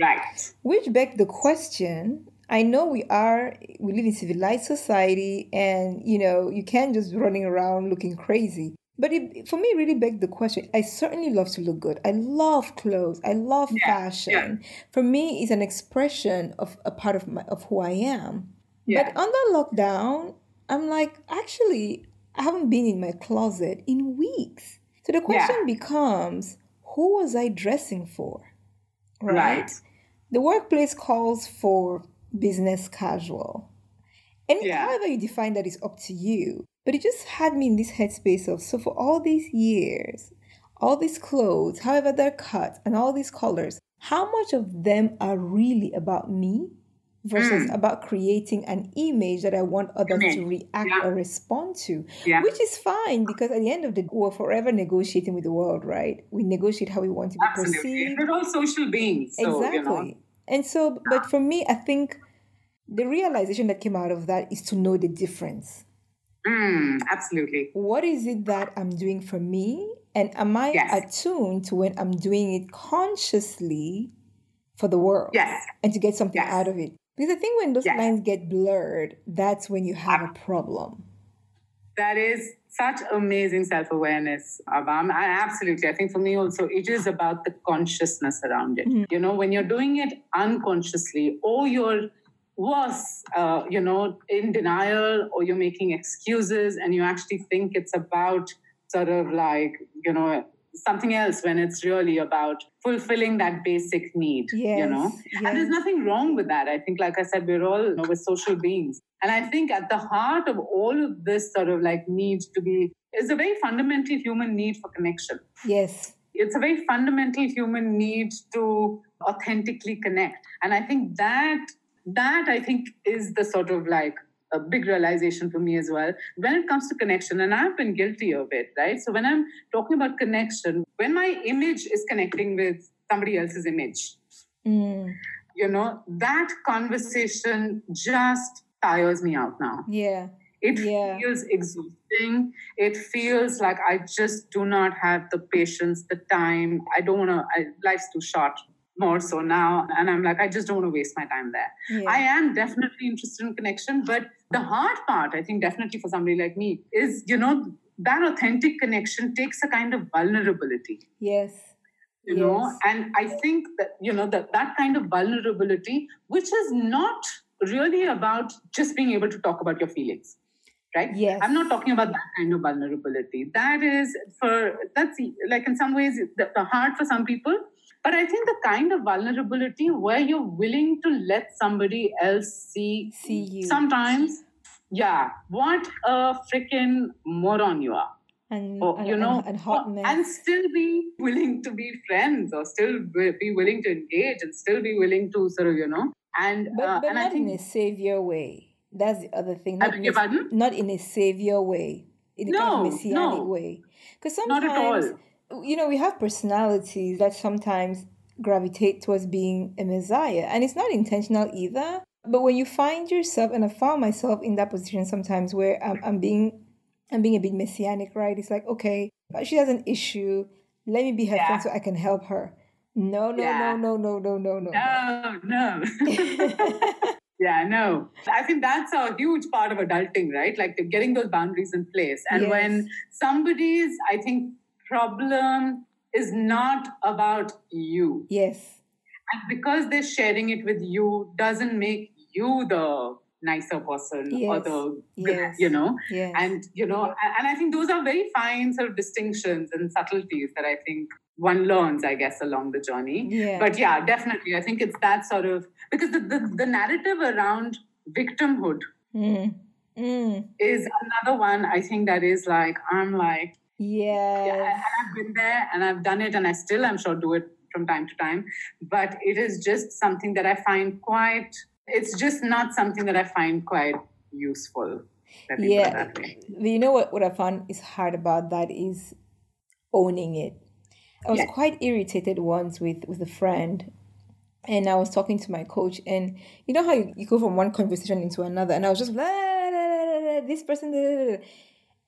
Right. Which begged the question I know we are, we live in civilized society and, you know, you can't just running around looking crazy. But it, for me, really begged the question. I certainly love to look good. I love clothes. I love yeah, fashion. Yeah. For me, it's an expression of a part of my, of who I am. Yeah. But under lockdown, I'm like, actually, I haven't been in my closet in weeks. So the question becomes, who was I dressing for? Right. right. The workplace calls for business casual. And yeah. however you define that is up to you. But it just had me in this headspace of so for all these years, all these clothes, however they're cut, and all these colors, how much of them are really about me versus mm. about creating an image that I want others to react yeah. or respond to, yeah. which is fine because at the end of the day, we're forever negotiating with the world, right? We negotiate how we want to be Absolutely. perceived. We're all social beings. So, exactly. You know. And so, but for me, I think the realization that came out of that is to know the difference. Mm, absolutely. What is it that I'm doing for me? And am I yes. attuned to when I'm doing it consciously for the world? Yes. And to get something yes. out of it. Because I think when those yes. lines get blurred, that's when you have a problem. That is such amazing self-awareness abam I, absolutely i think for me also it is about the consciousness around it mm-hmm. you know when you're doing it unconsciously or you're worse uh, you know in denial or you're making excuses and you actually think it's about sort of like you know something else when it's really about fulfilling that basic need yes, you know yes. and there's nothing wrong with that i think like i said we're all you know, we're social beings and I think at the heart of all of this sort of like need to be is a very fundamental human need for connection. Yes. It's a very fundamental human need to authentically connect. And I think that that I think is the sort of like a big realization for me as well when it comes to connection and i've been guilty of it right so when i'm talking about connection when my image is connecting with somebody else's image mm. you know that conversation just tires me out now. Yeah. It yeah. feels exhausting. It feels like I just do not have the patience, the time. I don't want to, life's too short more so now. And I'm like, I just don't want to waste my time there. Yeah. I am definitely interested in connection, but the hard part, I think, definitely for somebody like me, is, you know, that authentic connection takes a kind of vulnerability. Yes. You yes. know, and I think that, you know, that that kind of vulnerability, which is not really about just being able to talk about your feelings. right? Yes. I'm not talking about that kind of vulnerability. That is for, that's like in some ways the, the hard for some people. But I think the kind of vulnerability where you're willing to let somebody else see, See you. sometimes, yeah, what a freaking moron you are. and, Or, and- you know, and, and hot or- mess. and still be willing to be friends or still be willing to engage and still be willing to sort of, you know, and, but uh, but and I not in think, a savior way. That's the other thing. I Not, beg in your a, not in a savior way. In a kind No, of messianic no. way. Because Not at sometimes, all. You know, we have personalities that sometimes gravitate towards being a messiah, and it's not intentional either. But when you find yourself, and I found myself in that position sometimes where I'm, I'm being, I'm being a bit messianic, right? It's like, okay, but she has an issue. Let me be her Yeah. friend so I can help her. No, no, Yeah. no, no, no, no, no, no. No, no. [laughs] yeah, no. I think that's a huge part of adulting, right? Like getting those boundaries in place. And Yes. when somebody's, I think, problem is not about you, yes. and because they're sharing it with you, doesn't make you the nicer person or the, Yes. you know, Yes. and you know and- and i think those are very fine sort of distinctions and subtleties that i think one learns i guess along the journey yeah. but yeah definitely i think it's that sort of because the, the, the narrative around victimhood Mm. Mm. is another one i think that is like i'm like Yes. yeah, and i've been there and i've done it and i still i'm sure do it from time to time but it is just something that i find quite it's just not something that i find quite useful Let me put it Yeah. that way. But you know what, what I found is hard about that is owning it. I was Yeah. quite irritated once with, with a friend and I was talking to my coach and you know how you, you go from one conversation into another and I was just blah, blah, blah, this person.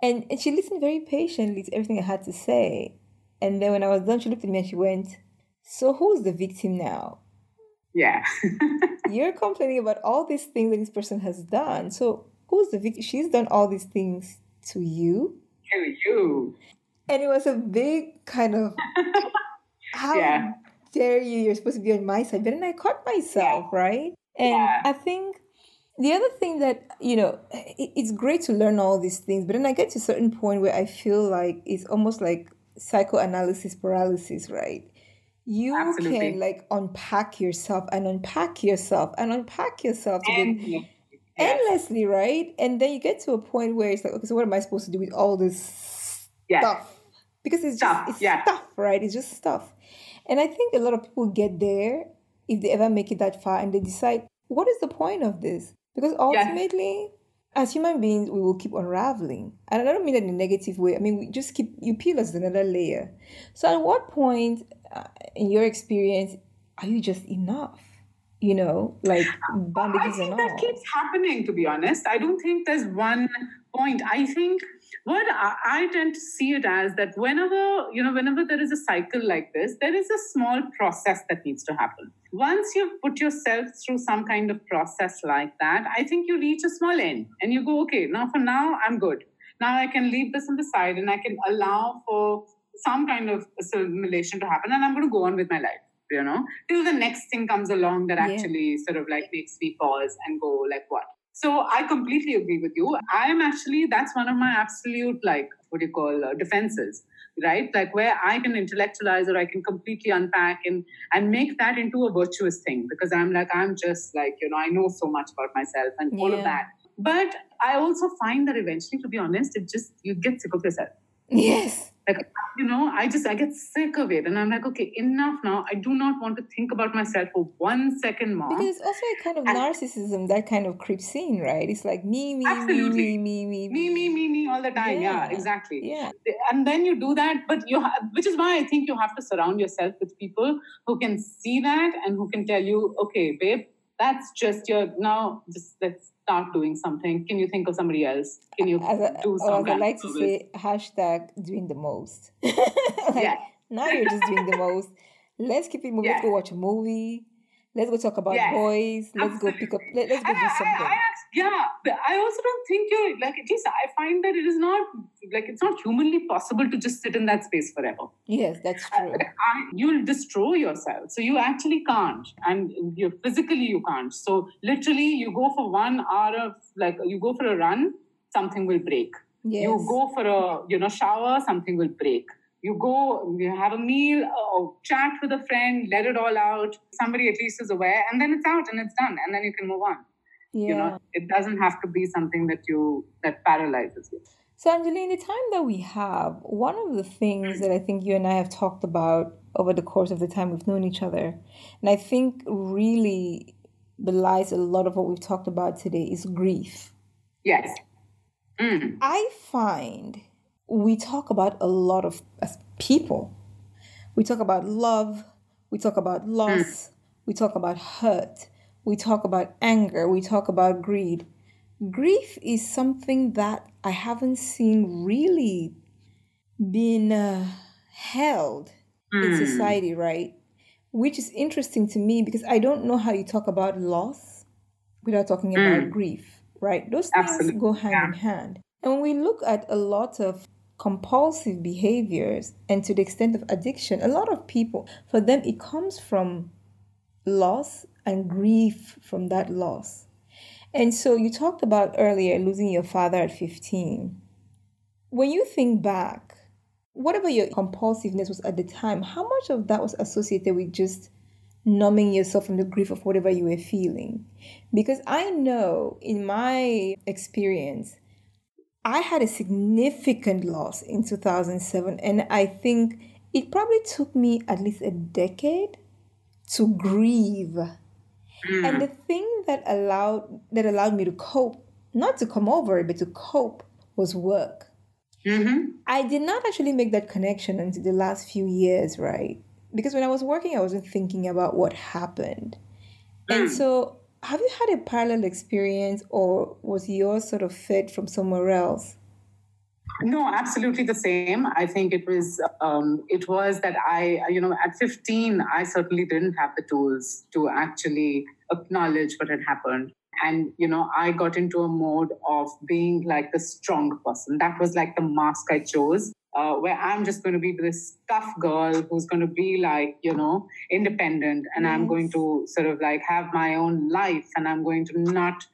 And and she listened very patiently to everything I had to say. And then when I was done, she looked at me and she went, So who's the victim now? Yeah. [laughs] You're complaining about all these things that this person has done. So who's the victim? She's done all these things to you. to you. And it was a big kind of [laughs] how Yeah. dare you? You're supposed to be on my side. But then I caught myself, right? And Yeah. I think the other thing that, you know, it's great to learn all these things, but then I get to a certain point where I feel like it's almost like psychoanalysis paralysis, right? You Absolutely. can like unpack yourself and unpack yourself and unpack yourself to get And yes. endlessly, right? And then you get to a point where it's like, okay, so what am I supposed to do with all this Yes. stuff? Because it's Stuff, just it's yeah. stuff, right? It's just stuff. And I think a lot of people get there if they ever make it that far and they decide, what is the point of this? Because ultimately, as human beings, we will keep unraveling. And I don't mean that in a negative way. I mean, we just keep, you peel us another layer. So at what point, uh, in your experience, are you just enough? You know, like bandages I think and that all. keeps happening, to be honest. I don't think there's one point. I think what I tend to see it as that whenever, you know, whenever there is a cycle like this, there is a small process that needs to happen. Once you've put yourself through some kind of process like that, I think you reach a small end and you go, okay, now for now, I'm good. Now I can leave this on the side and I can allow for some kind of assimilation to happen and I'm going to go on with my life you know till the next thing comes along that Yeah. actually sort of like makes me pause and go like what so i completely agree with you. I am actually that's one of my absolute like what do you call uh, defenses right? Like where i can intellectualize or i can completely unpack and and make that into a virtuous thing because i'm like i'm just like you know i know so much about myself and all of that. But i also find that eventually to be honest it just you get sick of yourself. Yes. Like you know i just i get sick of it and i'm like okay enough now i do not want to think about myself for one second more Because also a kind of And- narcissism that kind of creeps in, right? It's like me, me, Absolutely. me, me, me, me me me me all the time yeah, Yeah. exactly Yeah. and then you do that but you ha- which is why i think you have to surround yourself with people who can see that and who can tell you okay babe that's just your now just let's start doing something can you think of somebody else can you I, do or some as I like to say, hashtag doing the most. [laughs] Like, yeah Now you're just doing the most. Let's keep it moving. Let's go watch a movie. Let's go talk about Yes, boys. Let's go pick up. Let, let's go do I, I, something. I act- yeah, I also don't think you're like at least I find that it is not like it's not humanly possible to just sit in that space forever. yes, that's I- true. I- you'll destroy yourself, so you actually can't, and you're physically you can't. So literally, you go for one hour of like you go for a run, something will break. Yes. You go for a you know shower, something will break. You go, you have a meal, uh, or chat with a friend, let it all out. Somebody at least is aware, and then it's out and it's done, and then you can move on. Yeah. You know, it doesn't have to be something that you that paralyzes you. So, Anjali, in the time that we have, one of the things that I think you and I have talked about over the course of the time we've known each other, and I think really belies a lot of what we've talked about today, is grief. Yes. Mm. I find we talk about a lot of as people. We talk about love, we talk about loss, we talk about hurt, we talk about anger, we talk about greed. Grief is something that I haven't seen really being uh, held in society, right? Which is interesting to me because I don't know how you talk about loss without talking about grief, right? Those things go hand yeah. in hand. And when we look at a lot of compulsive behaviors and to the extent of addiction, a lot of people, for them, it comes from loss and grief from that loss. And so you talked about earlier losing your father at 15. When you think back, whatever your compulsiveness was at the time, how much of that was associated with just numbing yourself from the grief of whatever you were feeling? Because I know in my experience, I had a significant loss in 2007, and I think it probably took me at least a decade to grieve. And the thing that allowed that allowed me to cope, not to come over it, but to cope, was work. hmm I did not actually make that connection until the last few years, right? Because when I was working, I wasn't thinking about what happened. And so, have you had a parallel experience, or was yours sort of fed from somewhere else? No, absolutely the same. I think it was um, it was that I, you know, at 15, I certainly didn't have the tools to actually acknowledge what had happened. And, you know, I got into a mode of being like the strong person. That was like the mask I chose, uh, where I'm just going to be this tough girl who's going to be like, you know, independent. And I'm going to sort of like have my own life and I'm going to not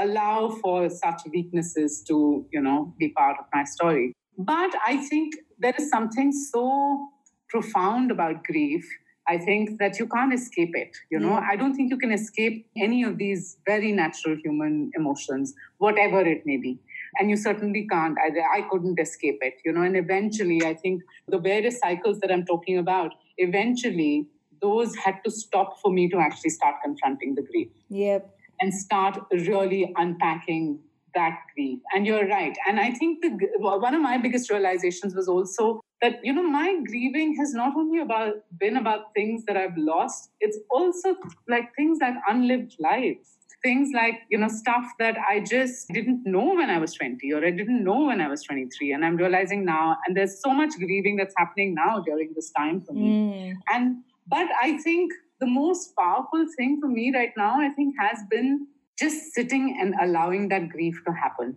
allow for such weaknesses to, you know, be part of my story. But I think there is something so profound about grief. I think that you can't escape it. You know, I don't think you can escape any of these very natural human emotions, whatever it may be. And you certainly can't. I, I couldn't escape it, you know. And eventually, I think the various cycles that I'm talking about, eventually, those had to stop for me to actually start confronting the grief Yep. And start really unpacking that grief. And you're right. And I think the, one of my biggest realizations was also that you know my grieving has not only about been about things that I've lost. It's also like things like unlived lives. Things like, you know, stuff that I just didn't know when I was 20 or I didn't know when I was 23. And I'm realizing now, and there's so much grieving that's happening now during this time for me. Mm. And but I think the most powerful thing for me right now, I think, has been just sitting and allowing that grief to happen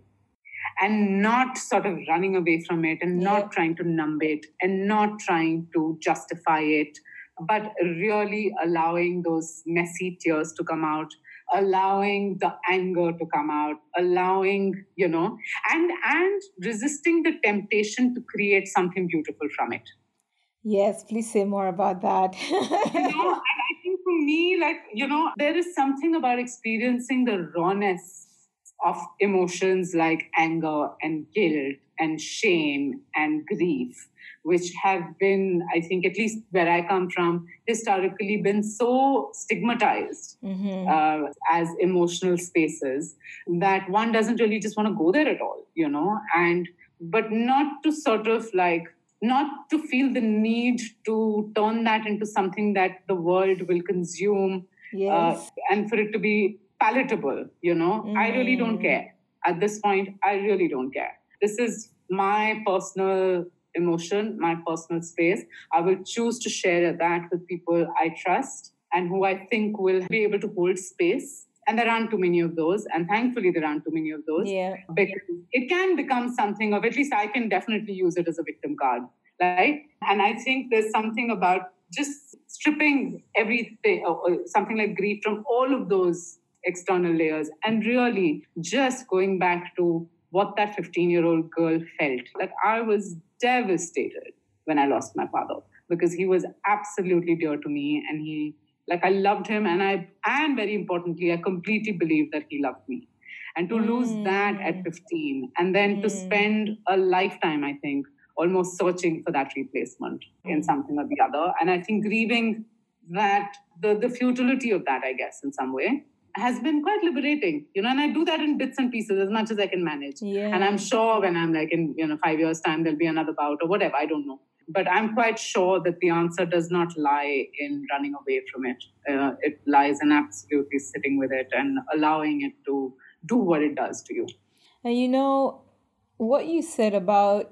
and not sort of running away from it and Yeah. not trying to numb it and not trying to justify it, but really allowing those messy tears to come out allowing the anger to come out allowing you know and and resisting the temptation to create something beautiful from it Yes, please say more about that. you know, [laughs] and I think for me, like, you know, there is something about experiencing the rawness of emotions like anger and guilt and shame and grief, which have been, I think, at least where I come from, historically been so stigmatized Mhm. uh, as emotional spaces that one doesn't really just want to go there at all, you know, and but not to sort of like not to feel the need to turn that into something that the world will consume Yes. uh, and for it to be palatable you know i really don't Mm. care at this point i really don't care this is my personal emotion my personal space i will choose to share that with people i trust and who i think will be able to hold space and there aren't too many of those and thankfully there aren't too many of those yeah. because it can become something of at least I can definitely use it as a victim card, right? And I think there's something about just stripping everything, or, or something like grief from all of those external layers, and really just going back to what that 15 year old girl felt. Like I was devastated when I lost my father because he was absolutely dear to me and he like I loved him and I and very importantly I completely believed that he loved me. And to mm. lose that at mm. 15 and then mm. to spend a lifetime I think almost searching for that replacement mm. in something or the other and I think grieving that the the futility of that I guess in some way has been quite liberating, you know, and I do that in bits and pieces as much as I can manage. Yeah. And I'm sure when I'm like in, you know, five years' time, there'll be another bout or whatever, I don't know. But I'm quite sure that the answer does not lie in running away from it. Uh, it lies in absolutely sitting with it and allowing it to do what it does to you. And you know, what you said about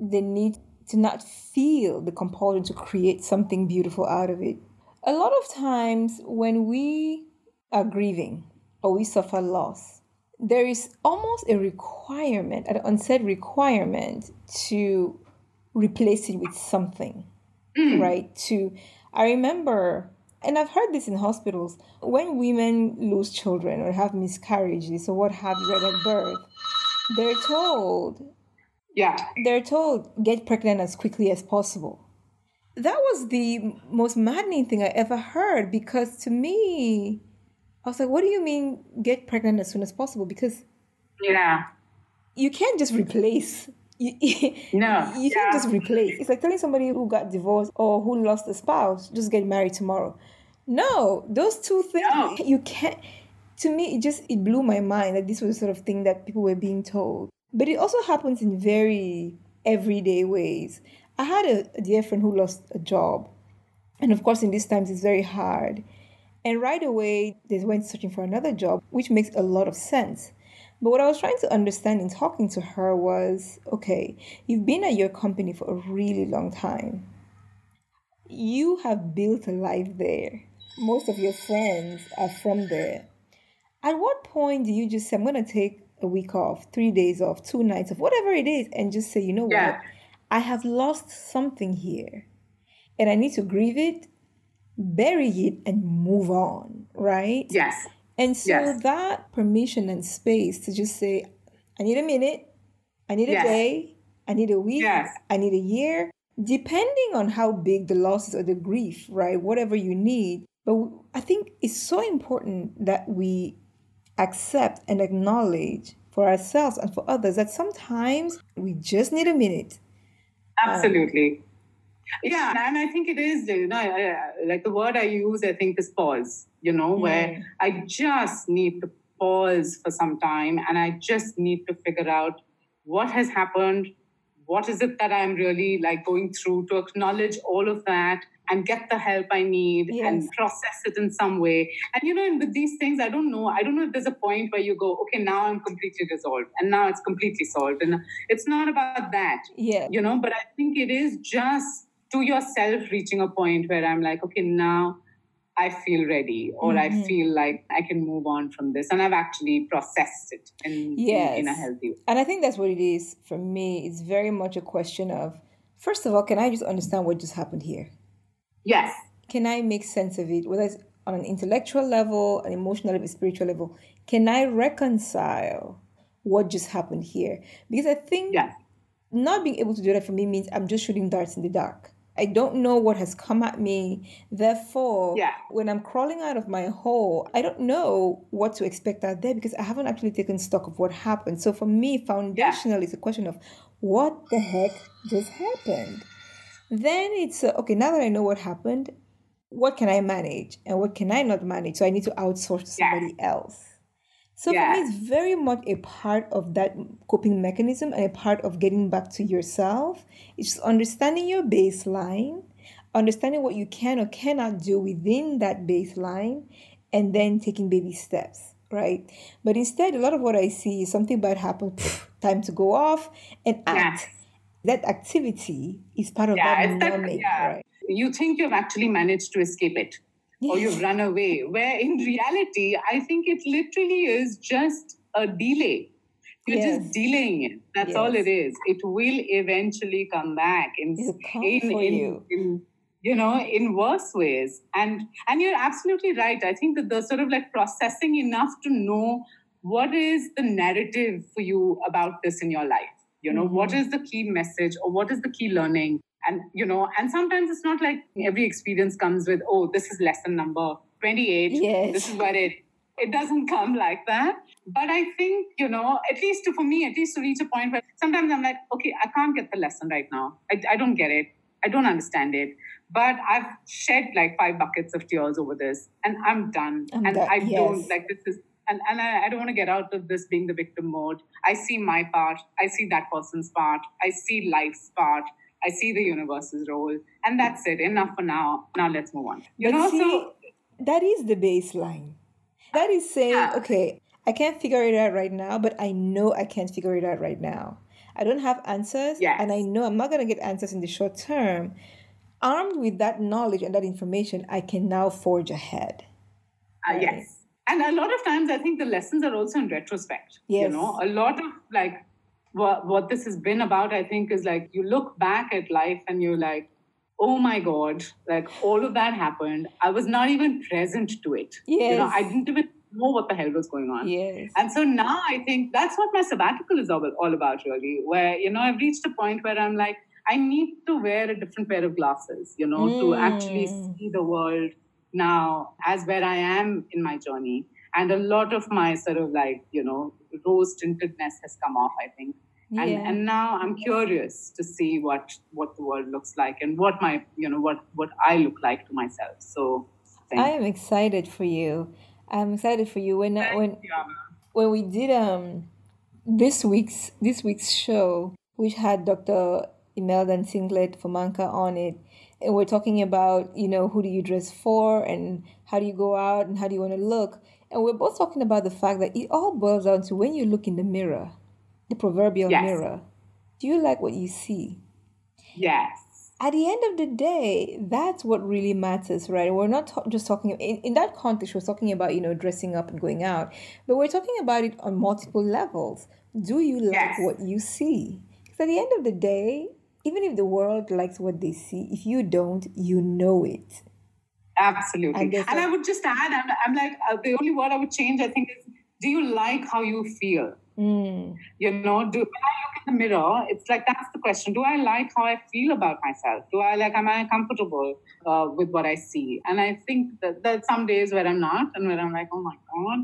the need to not feel the compulsion to create something beautiful out of it. A lot of times when we are grieving or we suffer loss, there is almost a requirement, an unsaid requirement to replace it with something, mm. right? To, I remember, and I've heard this in hospitals, when women lose children or have miscarriages or what have you at birth, they're told, yeah, they're told get pregnant as quickly as possible. That was the most maddening thing I ever heard because to me, I was like, what do you mean get pregnant as soon as possible? Because yeah, you can't just replace. [laughs] You, no, you can't just replace. It's like telling somebody who got divorced or who lost a spouse, just get married tomorrow. No, those two things no. you can't. To me, it just it blew my mind that this was the sort of thing that people were being told. But it also happens in very everyday ways. I had a, a dear friend who lost a job, and of course, in these times, it's very hard and right away, they went searching for another job, which makes a lot of sense. But what I was trying to understand in talking to her was okay, you've been at your company for a really long time. You have built a life there. Most of your friends are from there. At what point do you just say, I'm going to take a week off, three days off, two nights off, whatever it is, and just say, you know yeah. what? I have lost something here and I need to grieve it bury it and move on, right? Yes. And so yes. that permission and space to just say, I need a minute, I need a yes. day, I need a week, yes. I need a year, depending on how big the losses or the grief, right? Whatever you need. But I think it's so important that we accept and acknowledge for ourselves and for others that sometimes we just need a minute. Absolutely. Um, yeah, and I think it is, you know, like the word I use, I think is pause, you know, where I just need to pause for some time and I just need to figure out what has happened, what is it that I'm really like going through to acknowledge all of that and get the help I need yes. and process it in some way. And you know, with these things, I don't know. I don't know if there's a point where you go, okay, now I'm completely resolved and now it's completely solved. And it's not about that. Yeah. You know, but I think it is just to yourself reaching a point where I'm like, okay, now I feel ready or mm-hmm. I feel like I can move on from this. And I've actually processed it in, yes. in, in, a healthy way. And I think that's what it is for me. It's very much a question of, first of all, can I just understand what just happened here? Yes. Can I make sense of it, whether it's on an intellectual level, an emotional level, spiritual level? Can I reconcile what just happened here? Because I think yes. not being able to do that for me means I'm just shooting darts in the dark. I don't know what has come at me. Therefore, yeah. when I'm crawling out of my hole, I don't know what to expect out there because I haven't actually taken stock of what happened. So for me, foundational yeah. is a question of what the heck just happened. Then it's uh, okay, now that I know what happened, what can I manage and what can I not manage? So I need to outsource to somebody yeah. else. So yeah. for me, it's very much a part of that coping mechanism and a part of getting back to yourself. It's understanding your baseline, understanding what you can or cannot do within that baseline, and then taking baby steps, right? But instead, a lot of what I see is something bad happened, time to go off and act. That activity is part of yeah, that yeah. right? You think you've actually managed to escape it or you've run away. Where in reality, I think it literally is just a delay. You're yes. just delaying it. That's yes. all it is. It will eventually come back in in, in, you. in you know in worse ways. And and you're absolutely right. I think that the sort of like processing enough to know what is the narrative for you about this in your life? You know, mm-hmm. what is the key message or what is the key learning? And, you know, and sometimes it's not like every experience comes with, oh, this is lesson number 28. Yes. This is what it it doesn't come like that. But I think, you know, at least to, for me, at least to reach a point where sometimes I'm like, okay, I can't get the lesson right now. I, I don't get it. I don't understand it. But I've shed like five buckets of tears over this and I'm done. I'm and I yes. don't like this is and, and I, I don't want to get out of this being the victim mode. I see my part, I see that person's part, I see life's part, I see the universe's role, and that's it. Enough for now. Now let's move on. You but know, see, so that is the baseline. That is saying, yeah. okay, I can't figure it out right now, but I know I can't figure it out right now. I don't have answers, yes. and I know I'm not going to get answers in the short term. Armed with that knowledge and that information, I can now forge ahead. Uh, yes. And a lot of times, I think the lessons are also in retrospect. Yes. You know, a lot of like what, what this has been about, I think, is like you look back at life and you're like, oh my god like all of that happened i was not even present to it yes. you know i didn't even know what the hell was going on yes. and so now i think that's what my sabbatical is all, all about really where you know i've reached a point where i'm like i need to wear a different pair of glasses you know mm. to actually mm. see the world now as where i am in my journey and a lot of my sort of like you know rose tintedness has come off i think yeah. and now i'm curious to see what what the world looks like and what my you know what what i look like to myself. So i am excited for you. I'm excited for you. When Thank when you, when we did um this week's this week's show which had dr imelda singlet Fomanka on it and we're talking about you know who do you dress for and how do you go out and how do you want to look. And we're both talking about the fact that it all boils down to when you look in the mirror the proverbial yes. mirror. Do you like what you see? Yes. At the end of the day, that's what really matters, right? We're not ta- just talking in, in that context. We're talking about you know dressing up and going out, but we're talking about it on multiple levels. Do you like yes. what you see? Because at the end of the day, even if the world likes what they see, if you don't, you know it. Absolutely. And, and I would just add, I'm, I'm like, uh, the only word I would change, I think, is do you like how you feel? Mm. You know, do when I look in the mirror, it's like that's the question. Do I like how I feel about myself? Do I like am I comfortable uh, with what I see? And I think that there's some days where I'm not, and where I'm like, oh my god.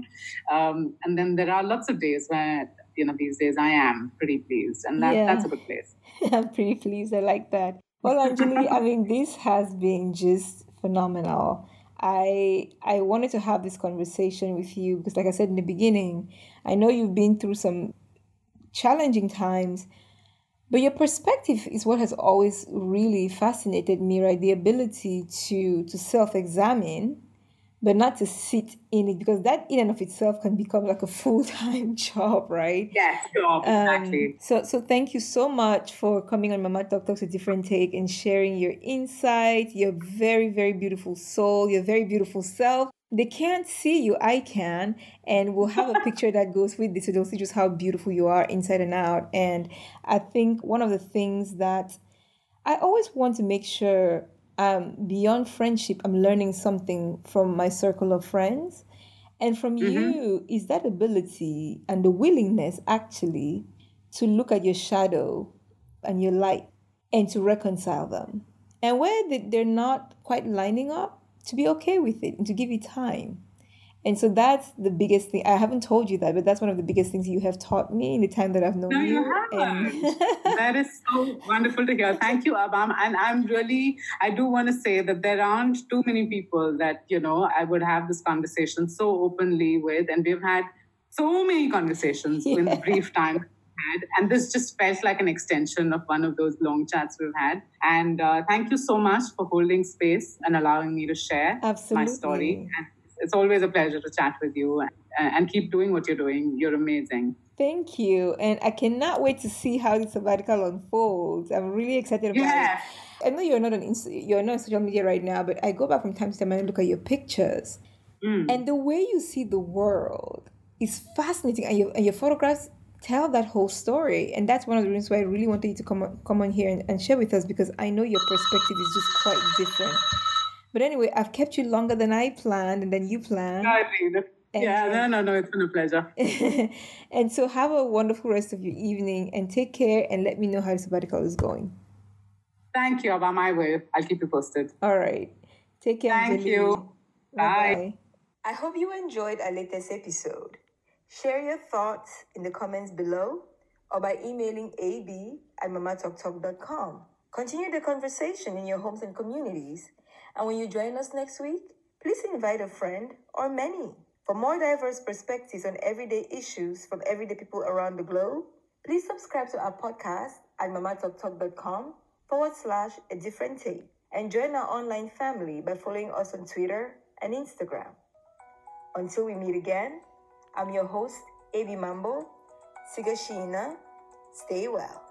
Um, and then there are lots of days where you know these days I am pretty pleased, and that, yeah. that's a good place. [laughs] I'm pretty pleased. I like that. Well, Anjali, I mean, this has been just phenomenal. I I wanted to have this conversation with you because like I said in the beginning, I know you've been through some challenging times, but your perspective is what has always really fascinated me, right? The ability to to self-examine but not to sit in it because that in and of itself can become like a full-time [laughs] job right? Yes job um, exactly. so so thank you so much for coming on mama talk talks a different take and sharing your insight your very very beautiful soul your very beautiful self. They can't see you i can and we'll have a [laughs] picture that goes with this so they'll see just how beautiful you are inside and out. And i think one of the things that i always want to make sure um, beyond friendship, I'm learning something from my circle of friends. And from mm-hmm. you is that ability and the willingness actually to look at your shadow and your light and to reconcile them. And where they're not quite lining up, to be okay with it and to give it time. And so that's the biggest thing. I haven't told you that, but that's one of the biggest things you have taught me in the time that I've known no, you. you and... [laughs] that is so wonderful to hear. Thank you, Abam. And I'm really, I do want to say that there aren't too many people that, you know, I would have this conversation so openly with. And we've had so many conversations yeah. in the brief time had. And this just felt like an extension of one of those long chats we've had. And uh, thank you so much for holding space and allowing me to share Absolutely. my story. And it's always a pleasure to chat with you and, and keep doing what you're doing. You're amazing. Thank you. And I cannot wait to see how the sabbatical unfolds. I'm really excited about yeah. it. I know you're not on Insta- you're not on social media right now, but I go back from time to time and I look at your pictures. Mm. And the way you see the world is fascinating. And your, and your photographs tell that whole story. And that's one of the reasons why I really wanted you to come on, come on here and, and share with us because I know your perspective is just quite different. But anyway, I've kept you longer than I planned and then you planned. And, yeah, no, no, no, it's been a pleasure. [laughs] and so have a wonderful rest of your evening and take care and let me know how the sabbatical is going. Thank you, About my way. I'll keep you posted. All right. Take care. Thank you. Bye. Bye. I hope you enjoyed our latest episode. Share your thoughts in the comments below or by emailing ab at mamatalktalk.com. Continue the conversation in your homes and communities. And when you join us next week, please invite a friend or many. For more diverse perspectives on everyday issues from everyday people around the globe, please subscribe to our podcast at mamatalktalk.com forward slash a different take and join our online family by following us on Twitter and Instagram. Until we meet again, I'm your host, Avi Mambo. Sigashina. Stay well.